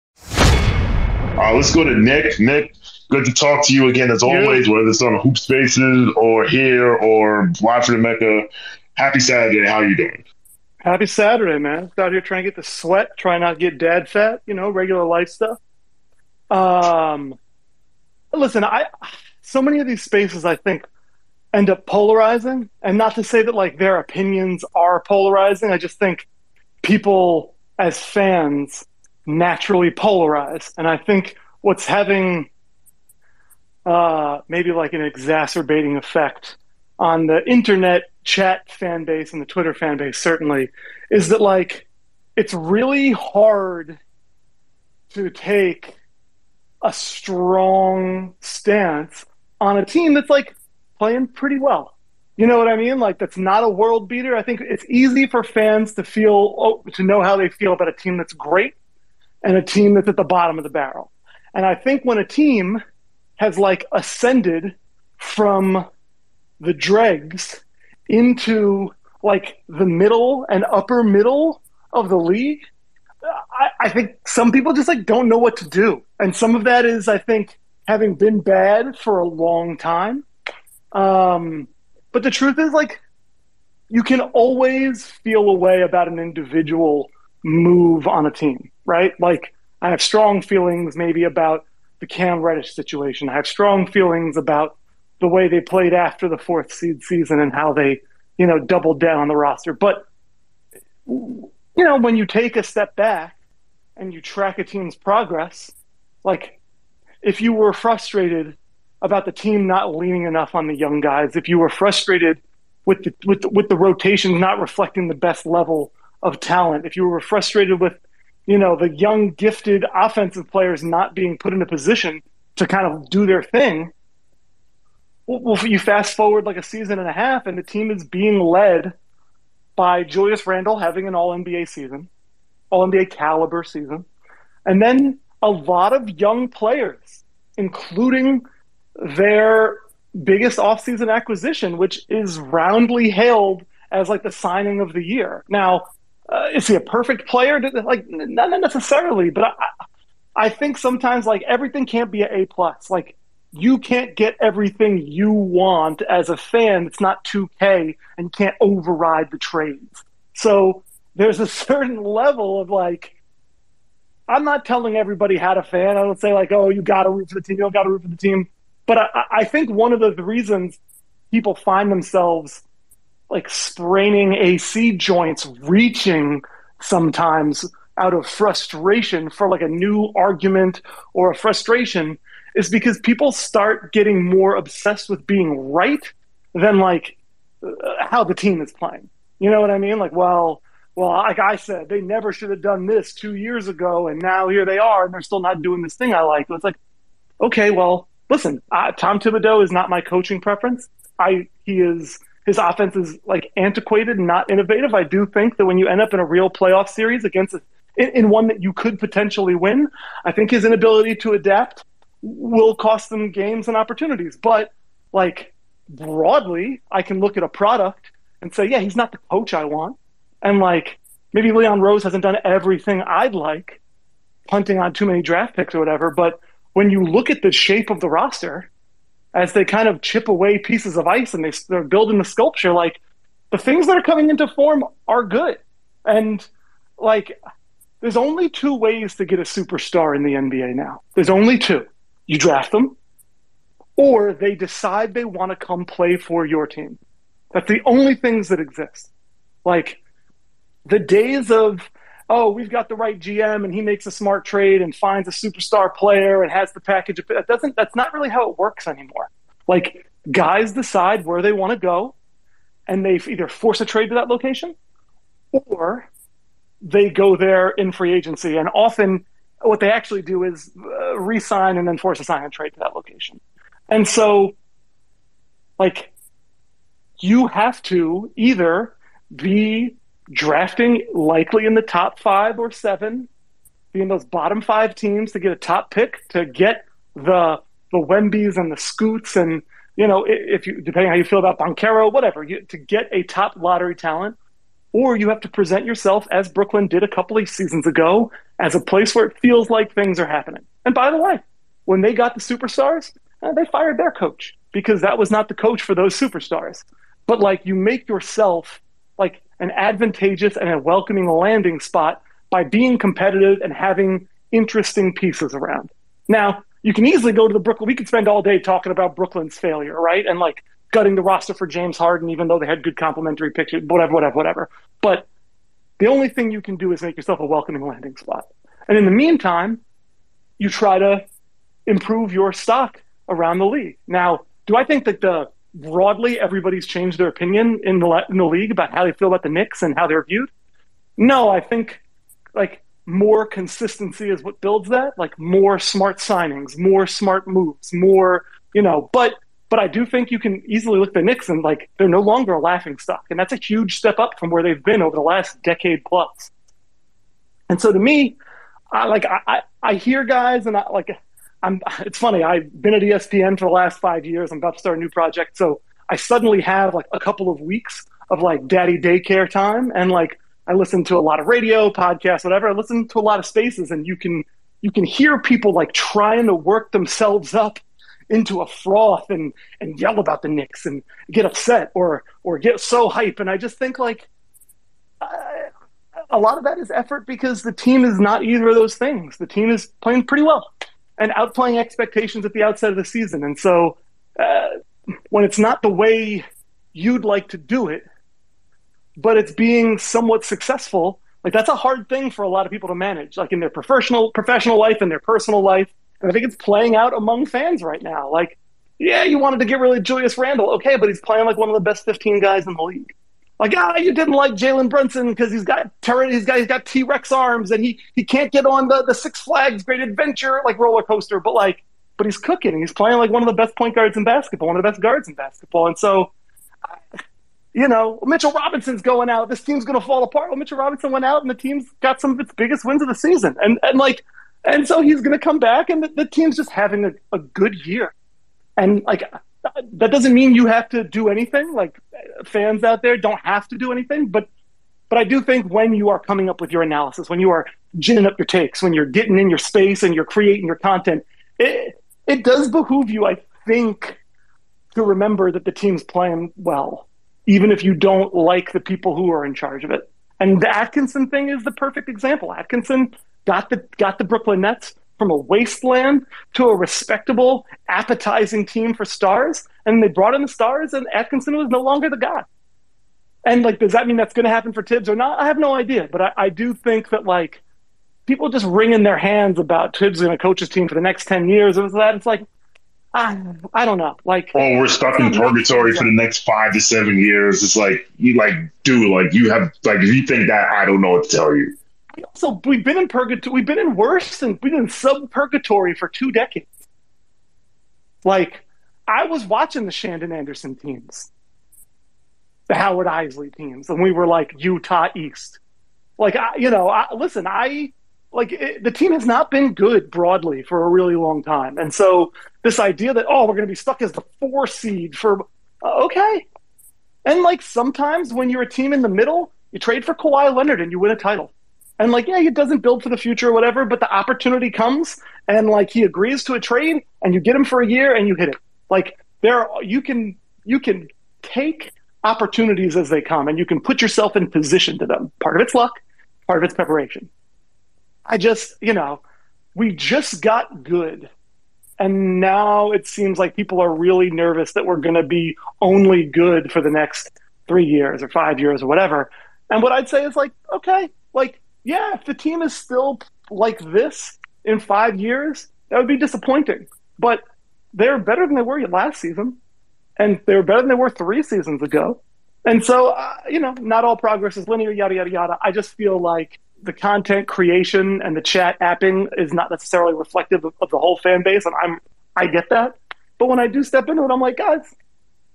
All right, let's go to Nick. Nick, good to talk to you again as always, whether it's on Hoop Spaces or here or live from the Mecca. Happy Saturday. How are you doing? Happy Saturday, man. Out here trying to get the sweat, trying not to get dad fat, you know, regular life stuff. Um, listen, I so many of these spaces I think end up polarizing, and not to say that like their opinions are polarizing. I just think people as fans naturally polarize, and I think what's having uh, maybe like an exacerbating effect on the internet chat fan base and the Twitter fan base certainly is that like it's really hard to take a strong stance on a team that's like playing pretty well. You know what I mean? Like that's not a world beater. I think it's easy for fans to feel oh, to know how they feel about a team that's great and a team that's at the bottom of the barrel. And I think when a team has like ascended from the dregs into like the middle and upper middle of the league, I, I, think some people just like don't know what to do. And some of that is, I think, having been bad for a long time. Um, but the truth is, like, you can always feel a way about an individual move on a team, right? Like, I have strong feelings maybe about the Cam Reddish situation. I have strong feelings about the way they played after the fourth seed season and how they, you know, doubled down on the roster. But you know, when you take a step back and you track a team's progress, like if you were frustrated about the team not leaning enough on the young guys, if you were frustrated with the with the, with the rotation not reflecting the best level of talent, if you were frustrated with you know the young gifted offensive players not being put in a position to kind of do their thing well, you fast forward like a season and a half, and the team is being led by Julius Randle having an All NBA season, All NBA caliber season, and then a lot of young players, including their biggest offseason acquisition, which is roundly hailed as like the signing of the year. Now, uh, is he a perfect player? Like, not necessarily, but I, I think sometimes like everything can't be an A plus. Like, you can't get everything you want as a fan. It's not 2K, and you can't override the trades. So there's a certain level of like. I'm not telling everybody how to fan. I don't say like, oh, you got to root for the team. You don't got to root for the team. But I, I think one of the reasons people find themselves like spraining AC joints, reaching sometimes out of frustration for like a new argument or a frustration is because people start getting more obsessed with being right than like uh, how the team is playing. You know what I mean? Like, well, well, like I said, they never should have done this two years ago, and now here they are, and they're still not doing this thing I like. It's like, okay, well, listen, Tom Thibodeau is not my coaching preference. I he is his offense is like antiquated and not innovative. I do think that when you end up in a real playoff series against a, in, in one that you could potentially win, I think his inability to adapt will cost them games and opportunities. But like broadly, I can look at a product and say, yeah, he's not the coach I want, and like maybe Leon Rose hasn't done everything I'd like, punting on too many draft picks or whatever, but when you look at the shape of the roster, as they kind of chip away pieces of ice and they, they're building the sculpture, like the things that are coming into form are good. And like, there's only two ways to get a superstar in the NBA now. There's only two. You draft them, or they decide they want to come play for your team. That's the only things that exist. Like, the days of oh, we've got the right GM and he makes a smart trade and finds a superstar player and has the package. That doesn't. That's not really how it works anymore. Like guys decide where they want to go, and they either force a trade to that location, or they go there in free agency. And often, what they actually do is uh, re-sign and then force a sign and trade to that location. And so, like, you have to either be drafting likely in the top five or seven, being those bottom five teams to get a top pick to get the the Wembys and the Scoots and you know if you depending how you feel about Banchero, whatever, you, to get a top lottery talent, or you have to present yourself as Brooklyn did a couple of seasons ago as a place where it feels like things are happening. And by the way, when they got the superstars, uh, they fired their coach because that was not the coach for those superstars. But like you make yourself like an advantageous and a welcoming landing spot by being competitive and having interesting pieces around. Now, you can easily go to the Brooklyn. We could spend all day talking about Brooklyn's failure, right? And like gutting the roster for James Harden, even though they had good complementary pictures, whatever, whatever, whatever. But the only thing you can do is make yourself a welcoming landing spot. And in the meantime, you try to improve your stock around the league. Now, do I think that the broadly everybody's changed their opinion in the in the league about how they feel about the Knicks and how they're viewed? No, I think like more consistency is what builds that. Like more smart signings, more smart moves, more you know. But but I do think you can easily look at the Knicks and like they're no longer a laughing stock, and that's a huge step up from where they've been over the last decade plus. And so to me, I like I I, I hear guys and I like I'm, it's funny. I've been at ESPN for the last five years. I'm about to start a new project. So I suddenly have like a couple of weeks of like daddy daycare time. And like, I listen to a lot of radio, podcasts, whatever. I listen to a lot of spaces and you can, you can hear people like trying to work themselves up into a froth and, and yell about the Knicks and get upset or, or get so hype. And I just think like, uh, a lot of that is effort because the team is not either of those things. The team is playing pretty well and outplaying expectations at the outset of the season. And so uh, when it's not the way you'd like to do it, but it's being somewhat successful, like that's a hard thing for a lot of people to manage, like in their professional professional life and their personal life. And I think it's playing out among fans right now. Like, yeah, you wanted to get rid of Julius Randle, okay, but he's playing like one of the best 15 guys in the league. Like, ah, you didn't like Jalen Brunson because he's got ter- he's got he's got T Rex arms and he he can't get on the the Six Flags Great Adventure like roller coaster, but like, but he's cooking. And he's playing like one of the best point guards in basketball, one of the best guards in basketball, and so. You know, Mitchell Robinson's going out. This team's going to fall apart. Well, Mitchell Robinson went out, and the team's got some of its biggest wins of the season, and and like, and so he's going to come back, and the, the team's just having a, a good year. And like, that doesn't mean you have to do anything. Like fans out there don't have to do anything, but but I do think when you are coming up with your analysis, when you are ginning up your takes, when you're getting in your space and you're creating your content, it it does behoove you, I think, to remember that the team's playing well, even if you don't like the people who are in charge of it. And the Atkinson thing is the perfect example. Atkinson got the got the Brooklyn Nets from a wasteland to a respectable, appetizing team for stars, and they brought in the stars, and Atkinson was no longer the guy. And like, does that mean that's going to happen for Thibs or not? I have no idea, but I, I do think that like people just wringing their hands about Thibs going to coach his team for the next ten years and that. It's like I, I don't know. Like, oh, we're stuck in purgatory for the next five to seven years. It's like you like, dude, like you have like if you think that, I don't know what to tell you. So we've been in purgatory. We've been in worse and we've been in sub purgatory for two decades. Like, I was watching the Shandon Anderson teams, the Howard Eisley teams, and we were like Utah East. Like, I, you know, I, listen, I like it, the team has not been good broadly for a really long time, and so this idea that oh we're going to be stuck as the four seed for uh, okay, and like sometimes when you're a team in the middle, you trade for Kawhi Leonard and you win a title. And like, yeah, he doesn't build for the future or whatever, but the opportunity comes and like he agrees to a trade and you get him for a year and you hit it. Like there you can you can take opportunities as they come and you can put yourself in position to them. Part of it's luck, part of it's preparation. I just, you know, we just got good. And now it seems like people are really nervous that we're going to be only good for the next three years or five years or whatever. And what I'd say is like, okay, like, yeah, if the team is still like this in five years, that would be disappointing. But they're better than they were last season. And they're better than they were three seasons ago. And so, uh, you know, not all progress is linear, yada, yada, yada. I just feel like the content creation and the chat apping is not necessarily reflective of, of, the whole fan base, and I'm I get that. But when I do step into it, I'm like, guys,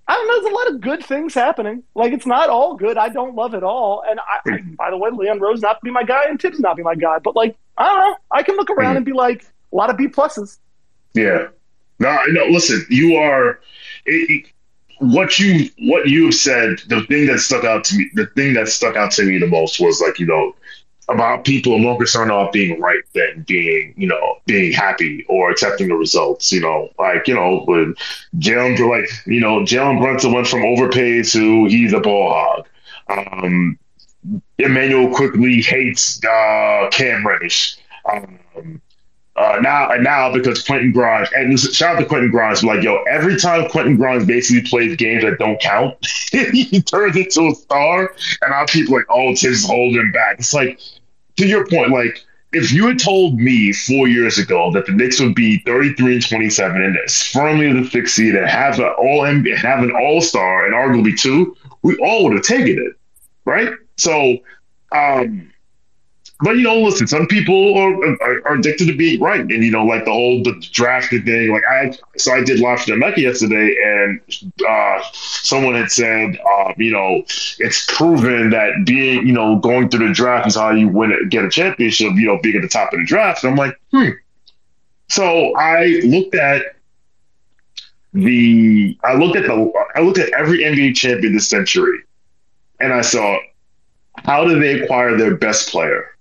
I don't know. There's a lot of good things happening. Like it's not all good. I don't love it all. And I, I, hmm. by the way, Leon Rose not be my guy, and Thibs not be my guy. But like, I don't know. I can look around hmm. and be like, a lot of B pluses. Yeah. No, no. Listen, you are. It, what you what you have said, the thing that stuck out to me, the thing that stuck out to me the most was like, you know, about people more concerned about being right than being, you know, being happy or accepting the results. You know, like you know, when Jalen, like you know, Jalen Brunson went from overpaid to he's a ball hog. Um, Immanuel Quickley hates uh, Cam Reddish. Um, uh, now and now because Quentin Grimes and shout out to Quentin Grimes, like yo, every time Quentin Grimes basically plays games that don't count, he turns into a star, and our people like, oh, Thibs holding back. It's like to your point, like if you had told me four years ago that the Knicks would be 33 and 27 and as firmly in the sixth seed and have an all have an all star and arguably two, we all would have taken it, right? So. um but you know, listen, some people are, are, are, addicted to being right, and you know, like the whole the drafted thing. Like I, so I did Live from Mecca yesterday, and uh, someone had said, uh, you know, it's proven that being, you know, going through the draft is how you win it, get a championship. You know, being at the top of the draft. And I'm like, hmm. So I looked at the, I looked at the, I looked at every NBA champion this century, and I saw how did they acquire their best player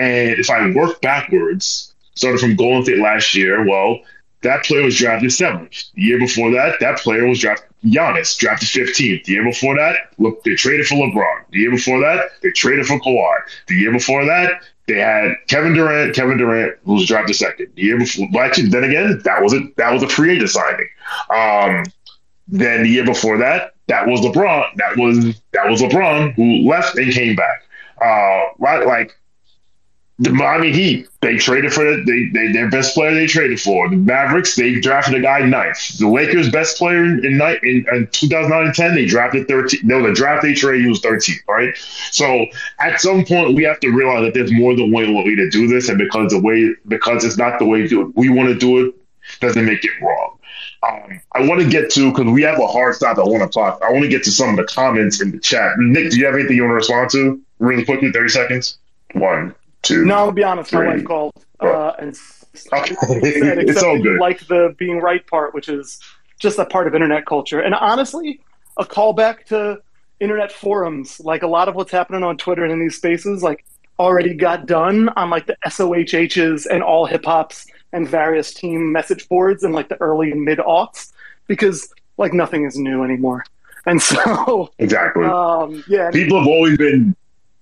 and if I work backwards, started from Golden State last year, well, that player was drafted seventh. The year before that, that player was drafted. Giannis drafted 15th. The year before that, look, they traded for LeBron. The year before that, they traded for Kawhi. The year before that, they had Kevin Durant. Kevin Durant was drafted second. The year before, actually, then again, that was a that was a free agent signing. Um, then the year before that, that was LeBron. That was that was LeBron who left and came back. Uh, right, like the Miami Heat, they traded for the, they, they their best player they traded for. The Mavericks, they drafted a guy ninth. The Lakers' best player in in, in, in 2009 and 10, they drafted 13. No, the draft they traded, he was 13th, right? So at some point, we have to realize that there's more than one way to do this, and because the way because it's not the way do it, we want to do it doesn't make it wrong. Um, I want to get to because we have a hard stop at one o'clock. I want to get to some of the comments in the chat. Nick, do you have anything you want to respond to really quickly? Thirty seconds. One two. No, I'll be honest. Three. My wife called uh, and okay. said, it's all good. Like the being right part, which is just a part of internet culture. And honestly, a callback to internet forums, like a lot of what's happening on Twitter and in these spaces, like already got done on like the SOHHs and all hip hops and various team message boards in like the early and mid aughts because like nothing is new anymore. And so exactly, um, yeah, people have always been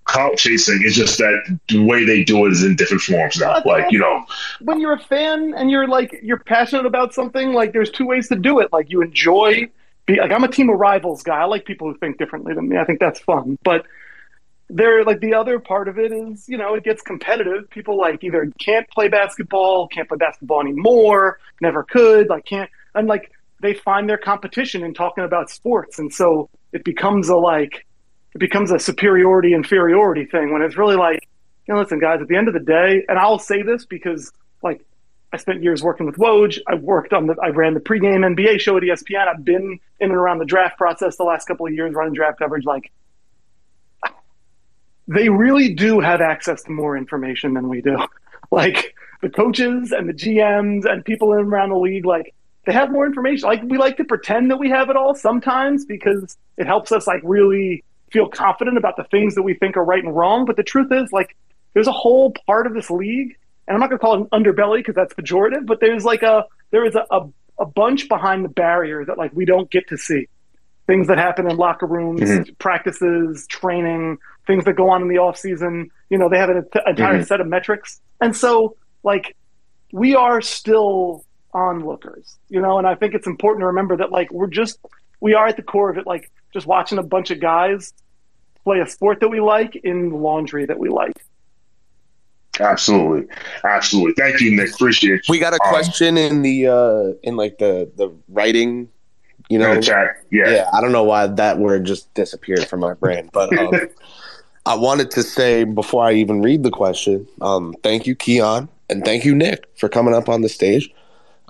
clout chasing. It's just that the way they do it is in different forms now. Like you know, when you're a fan and you're like you're passionate about something, like there's two ways to do it. Like you enjoy, be like I'm a team of rivals guy. I like people who think differently than me. I think that's fun, but there like the other part of it is you know it gets competitive people like either can't play basketball can't play basketball anymore never could like can't and like they find their competition in talking about sports and so it becomes a like it becomes a superiority inferiority thing when it's really like you know listen guys at the end of the day and i'll say this because like i spent years working with woj i worked on the i ran the pregame nba show at espn i've been in and around the draft process the last couple of years running draft coverage like they really do have access to more information than we do. Like the coaches and the GMs and people in around the league, like they have more information. Like we like to pretend that we have it all sometimes because it helps us like really feel confident about the things that we think are right and wrong. But the truth is, like, there's a whole part of this league, and I'm not going to call it an underbelly because that's pejorative, but there's like a there is a, a, a bunch behind the barrier that like we don't get to see. Things that happen in locker rooms, mm-hmm. practices, training, things that go on in the off season. You know, they have an entire mm-hmm. set of metrics, and so like we are still onlookers, you know. And I think it's important to remember that like we're just we are at the core of it, like just watching a bunch of guys play a sport that we like in laundry that we like. Absolutely, absolutely. Thank you, Nick. Appreciate you. We got a um, question um, in the uh in like the the writing you know, chat. Yeah. Yeah. I don't know why that word just disappeared from my brain, but um, I wanted to say before I even read the question, um, thank you, Keon, and thank you, Nick, for coming up on the stage.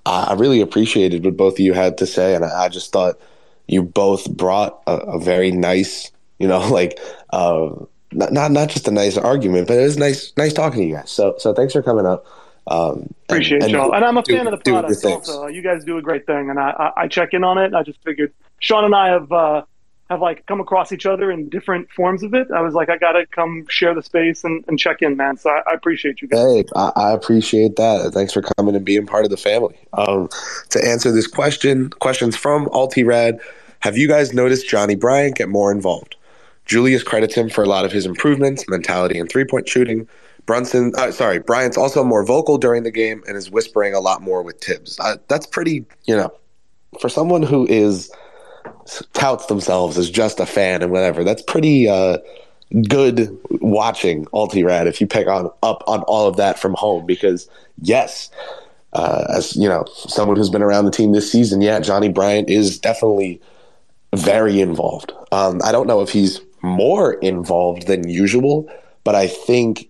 I really appreciated what both of you had to say, and I just thought you both brought a, a very nice, you know, like uh, not, not not just a nice argument, but it was nice nice talking to you guys. So so thanks for coming up. Um, Appreciate and, y'all, and I'm a do, fan of the product. Also, you guys do a great thing, and I, I, I check in on it. I just figured Sean and I have uh, have like come across each other in different forms of it. I was like, I gotta come share the space and, and check in, man. So I, I appreciate you guys. Hey, I, I, appreciate that. Thanks for coming and being part of the family. Um, to answer this question, questions from Altirad. Have you guys noticed Johnny Bryant get more involved? Julius credits him for a lot of his improvements, mentality, and three point shooting. Brunson, uh, sorry, Bryant's also more vocal during the game and is whispering a lot more with Thibs. Uh, that's pretty, you know, for someone who is touts themselves as just a fan and whatever. That's pretty uh, good watching Altirad if you pick on up on all of that from home because yes, uh, as you know, someone who's been around the team this season, yeah, Johnny Bryant is definitely very involved. Um, I don't know if he's more involved than usual, but I think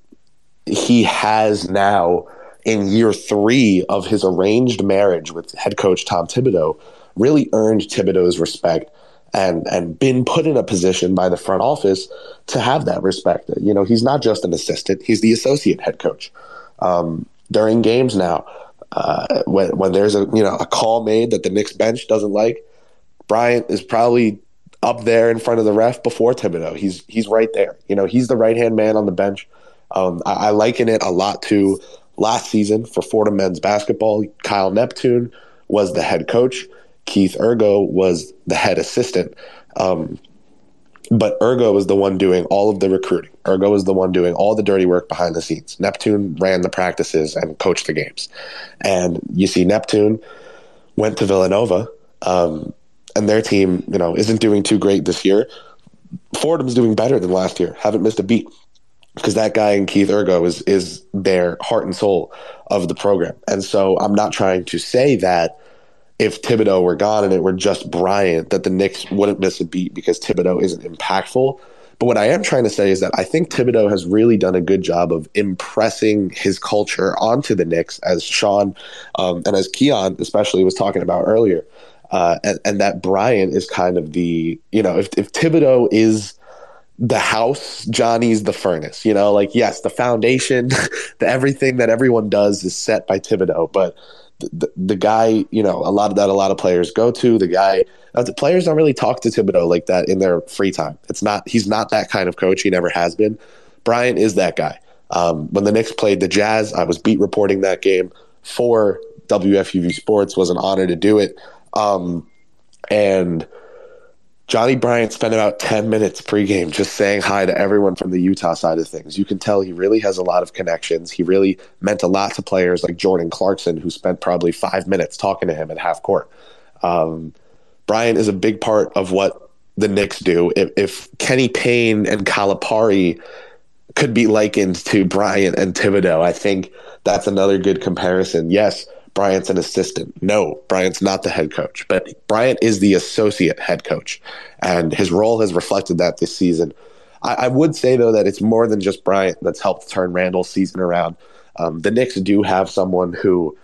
he has now in year three of his arranged marriage with head coach Tom Thibodeau really earned Thibodeau's respect and and been put in a position by the front office to have that respect. You know, he's not just an assistant; he's the associate head coach. Um, during games now, uh, when when there's a you know a call made that the Knicks bench doesn't like, Bryant is probably up there in front of the ref before Thibodeau. He's he's right there. You know, he's the right hand man on the bench. Um, I, I liken it a lot to last season for Fordham men's basketball. Kyle Neptune was the head coach. Keith Urgo was the head assistant. Um, but Urgo was the one doing all of the recruiting. Urgo was the one doing all the dirty work behind the scenes. Neptune ran the practices and coached the games. And you see, Neptune went to Villanova, um, and their team, you know, isn't doing too great this year. Fordham's doing better than last year. Haven't missed a beat because that guy in Keith Urgo is is their heart and soul of the program. And so I'm not trying to say that if Thibodeau were gone and it were just Bryant, that the Knicks wouldn't miss a beat because Thibodeau isn't impactful. But what I am trying to say is that I think Thibodeau has really done a good job of impressing his culture onto the Knicks, as Sean um, and as Keon especially was talking about earlier. Uh, and, and, that Bryant is kind of the, you know, if, if Thibodeau is the house, Johnny's the furnace, you know, like, yes, the foundation, the everything that everyone does is set by Thibodeau, but the, the guy, you know, a lot of that a lot of players go to. The guy, uh, the players don't really talk to Thibodeau like that in their free time. It's not he's not that kind of coach. He never has been. Bryant is that guy. Um, when the Knicks played the Jazz, I was beat reporting that game for WFUV Sports. Was an honor to do it. Um, and Johnny Bryant spent about 10 minutes pregame just saying hi to everyone from the Utah side of things. You can tell he really has a lot of connections. He really meant a lot to players like Jordan Clarkson, who spent probably five minutes talking to him at half court. Um, Bryant is a big part of what the Knicks do. If, if Kenny Payne and Calipari could be likened to Bryant and Thibodeau, I think that's another good comparison. Yes, Bryant's an assistant. No, Bryant's not the head coach, but Bryant is the associate head coach, and his role has reflected that this season. I, I would say though that it's more than just Bryant that's helped turn Randle's season around. Um, the Knicks do have someone who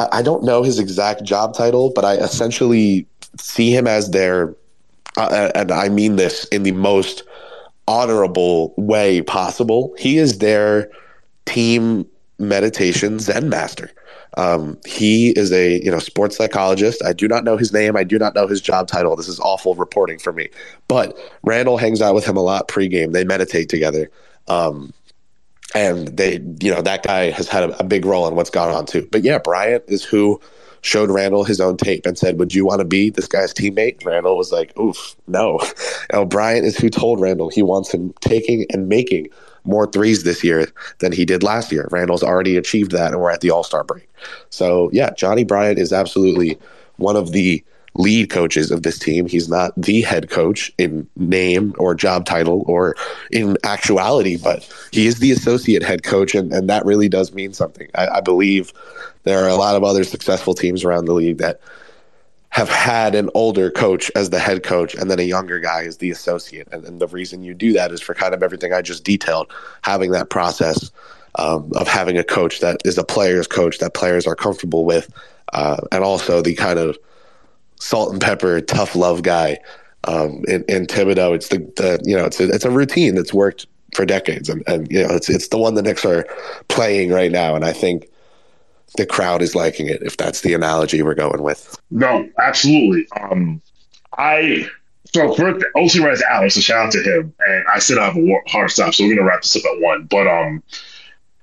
I, I, don't know his exact job title, but I essentially see him as their, uh, and I mean this in the most honorable way possible. He is their team meditation Zen master. Um, he is a you know sports psychologist. I do not know his name. I do not know his job title. This is awful reporting for me. But Randle hangs out with him a lot pregame. They meditate together. Um, and they, you know, that guy has had a, a big role in what's gone on too. But yeah, Bryant is who showed Randle his own tape and said, "Would you want to be this guy's teammate?" Randle was like, "Oof, no." Know, Bryant is who told Randle he wants him taking and making more threes this year than he did last year. Randle's already achieved that, and we're at the All Star break. So, yeah, Johnny Bryant is absolutely one of the lead coaches of this team. He's not the head coach in name or job title or in actuality, but he is the associate head coach, and, and that really does mean something. I, I believe there are a lot of other successful teams around the league that have had an older coach as the head coach and then a younger guy as the associate. And, and the reason you do that is for kind of everything I just detailed, having that process um, of having a coach that is a player's coach that players are comfortable with, uh, and also the kind of salt and pepper, tough love guy. Um, in, in Thibodeau, it's the, the you know it's a, it's a routine that's worked for decades, and, and you know it's it's the one the Knicks are playing right now, and I think the crowd is liking it, if that's the analogy we're going with. No, absolutely. Um, I so first, OC Red Alex, a shout out to him, and I said I have a hard stop, so we're gonna wrap this up at one. But um,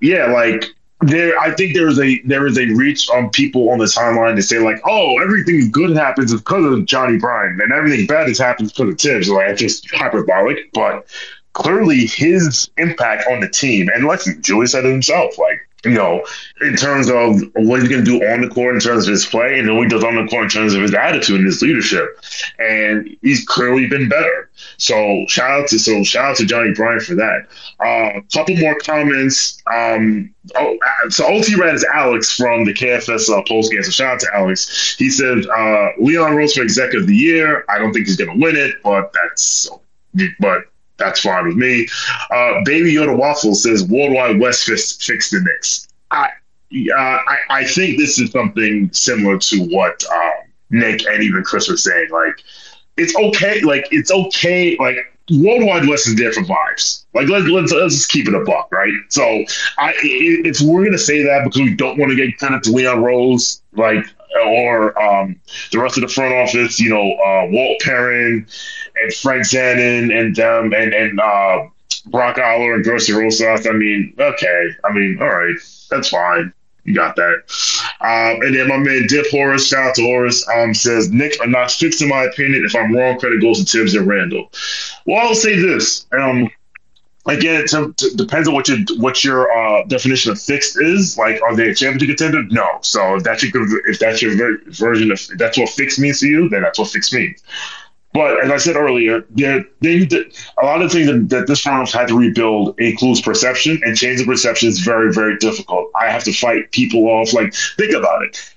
yeah, like there, I think there is a there is a reach on people on the timeline to say like, oh, everything good happens because of Johnny Bryant, and everything bad has happened because of Thibs. Like it's just hyperbolic, but clearly his impact on the team, and like Julie said it himself, like you know, in terms of what he's going to do on the court, in terms of his play, and then what he does on the court in terms of his attitude and his leadership. And he's clearly been better. So shout out to so shout out to Johnny Bryant for that. A uh, couple more comments. Um, oh, so OT Red is Alex from the KFS uh, post game. So shout out to Alex. He said uh, Leon Rose for Executive of the Year. I don't think he's going to win it, but that's but that's fine with me. Uh, Baby Yoda Waffle says Worldwide Wes fix, the Knicks. I, uh, I, I think this is something similar to what um, Nick and even Chris were saying. Like, it's okay. Like, it's okay. Like, Worldwide Wes is there for vibes. Like, let, let's let's just keep it a buck, right? So, I if we're gonna say that because we don't want to get kind of to Leon Rose, like, or um, the rest of the front office, you know, uh, Walt Perrin and Frank Zanin and them and and uh, Brock Aller and Gersson Rosas. I mean, okay. I mean, all right, that's fine. You got that. Um, and then my man Dip Horace, shout out to Horace, um, says Nick are not fixed in my opinion. If I'm wrong, credit goes to Thibs and Randle. Well, I'll say this. Um, again, it depends on what your what your uh, definition of fixed is. Like, are they a championship contender? No. So if that's your if that's your ver- version of that's what fixed means to you, then that's what fixed means. But as I said earlier, a lot of things that, that this office had to rebuild includes perception, and changing perception is very, very difficult. I have to fight people off. Like, think about it.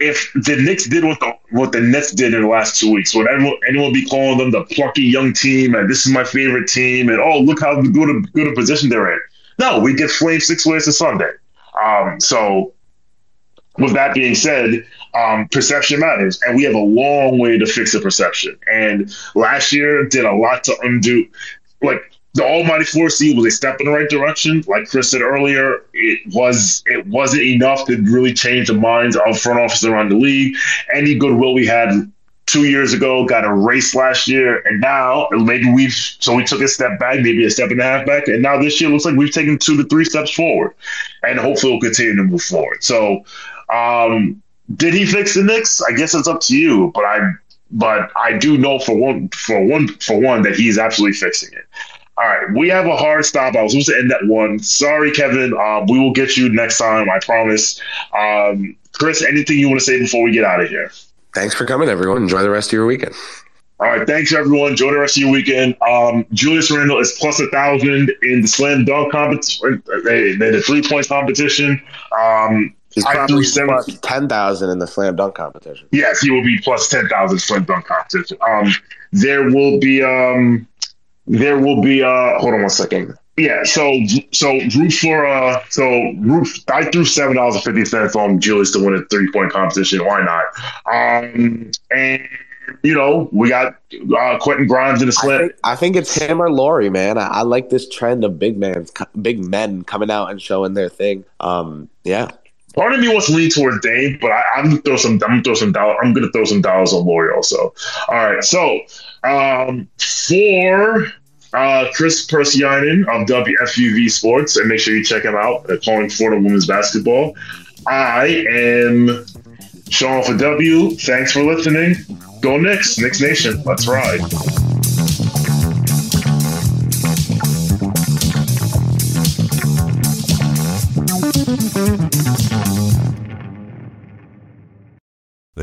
If the Knicks did what the what the Nets did in the last two weeks, would anyone, anyone be calling them the plucky young team and this is my favorite team and oh look how good a, good a position they're in? No, we get flamed six ways to Sunday. Um, so with that being said, um, perception matters, and we have a long way to fix the perception. And last year did a lot to undo. Like the Almighty Four Seed was a step in the right direction. Like Chris said earlier, it was it wasn't enough to really change the minds of front office around the league. Any goodwill we had two years ago got erased last year, and now maybe we've so we took a step back, maybe a step and a half back, and now this year looks like we've taken two to three steps forward, and hopefully we'll continue to move forward. So, um, did he fix the Knicks? I guess it's up to you, but I but I do know for one for one for one that he's absolutely fixing it. All right, we have a hard stop. I was supposed to end that one. Sorry, Kevin. Um, we will get you next time. I promise. Um, Chris, anything you want to say before we get out of here? Thanks for coming, everyone. Enjoy the rest of your weekend. All right, thanks everyone. Enjoy the rest of your weekend. Um, Julius Randle is plus a thousand in the slam dunk competition, the three point competition. Um, He's probably plus ten thousand in the slam dunk competition. Yes, he will be plus ten thousand slam dunk competition. Um, there will be um, there will be uh hold on one second. Yeah, so so root for uh so root I threw seven dollars and fifty cents on Julius to win a three point competition. Why not? Um and you know, we got uh, Quentin Grimes in the slam. I think, I think it's him or Lauri, man. I, I, like this trend of big men, big men coming out and showing their thing. Um, yeah. Part of me wants to lean towards Dame, but I, am gonna throw some. I'm gonna throw some dollars. I'm gonna throw some dollars on Lauri also. All right, so um, for uh, Chris Persiani of WFUV Sports, and make sure you check him out at Calling Fordham Women's Basketball. I am Sean for W. Thanks for listening. Go Knicks, Knicks Nation. Let's ride.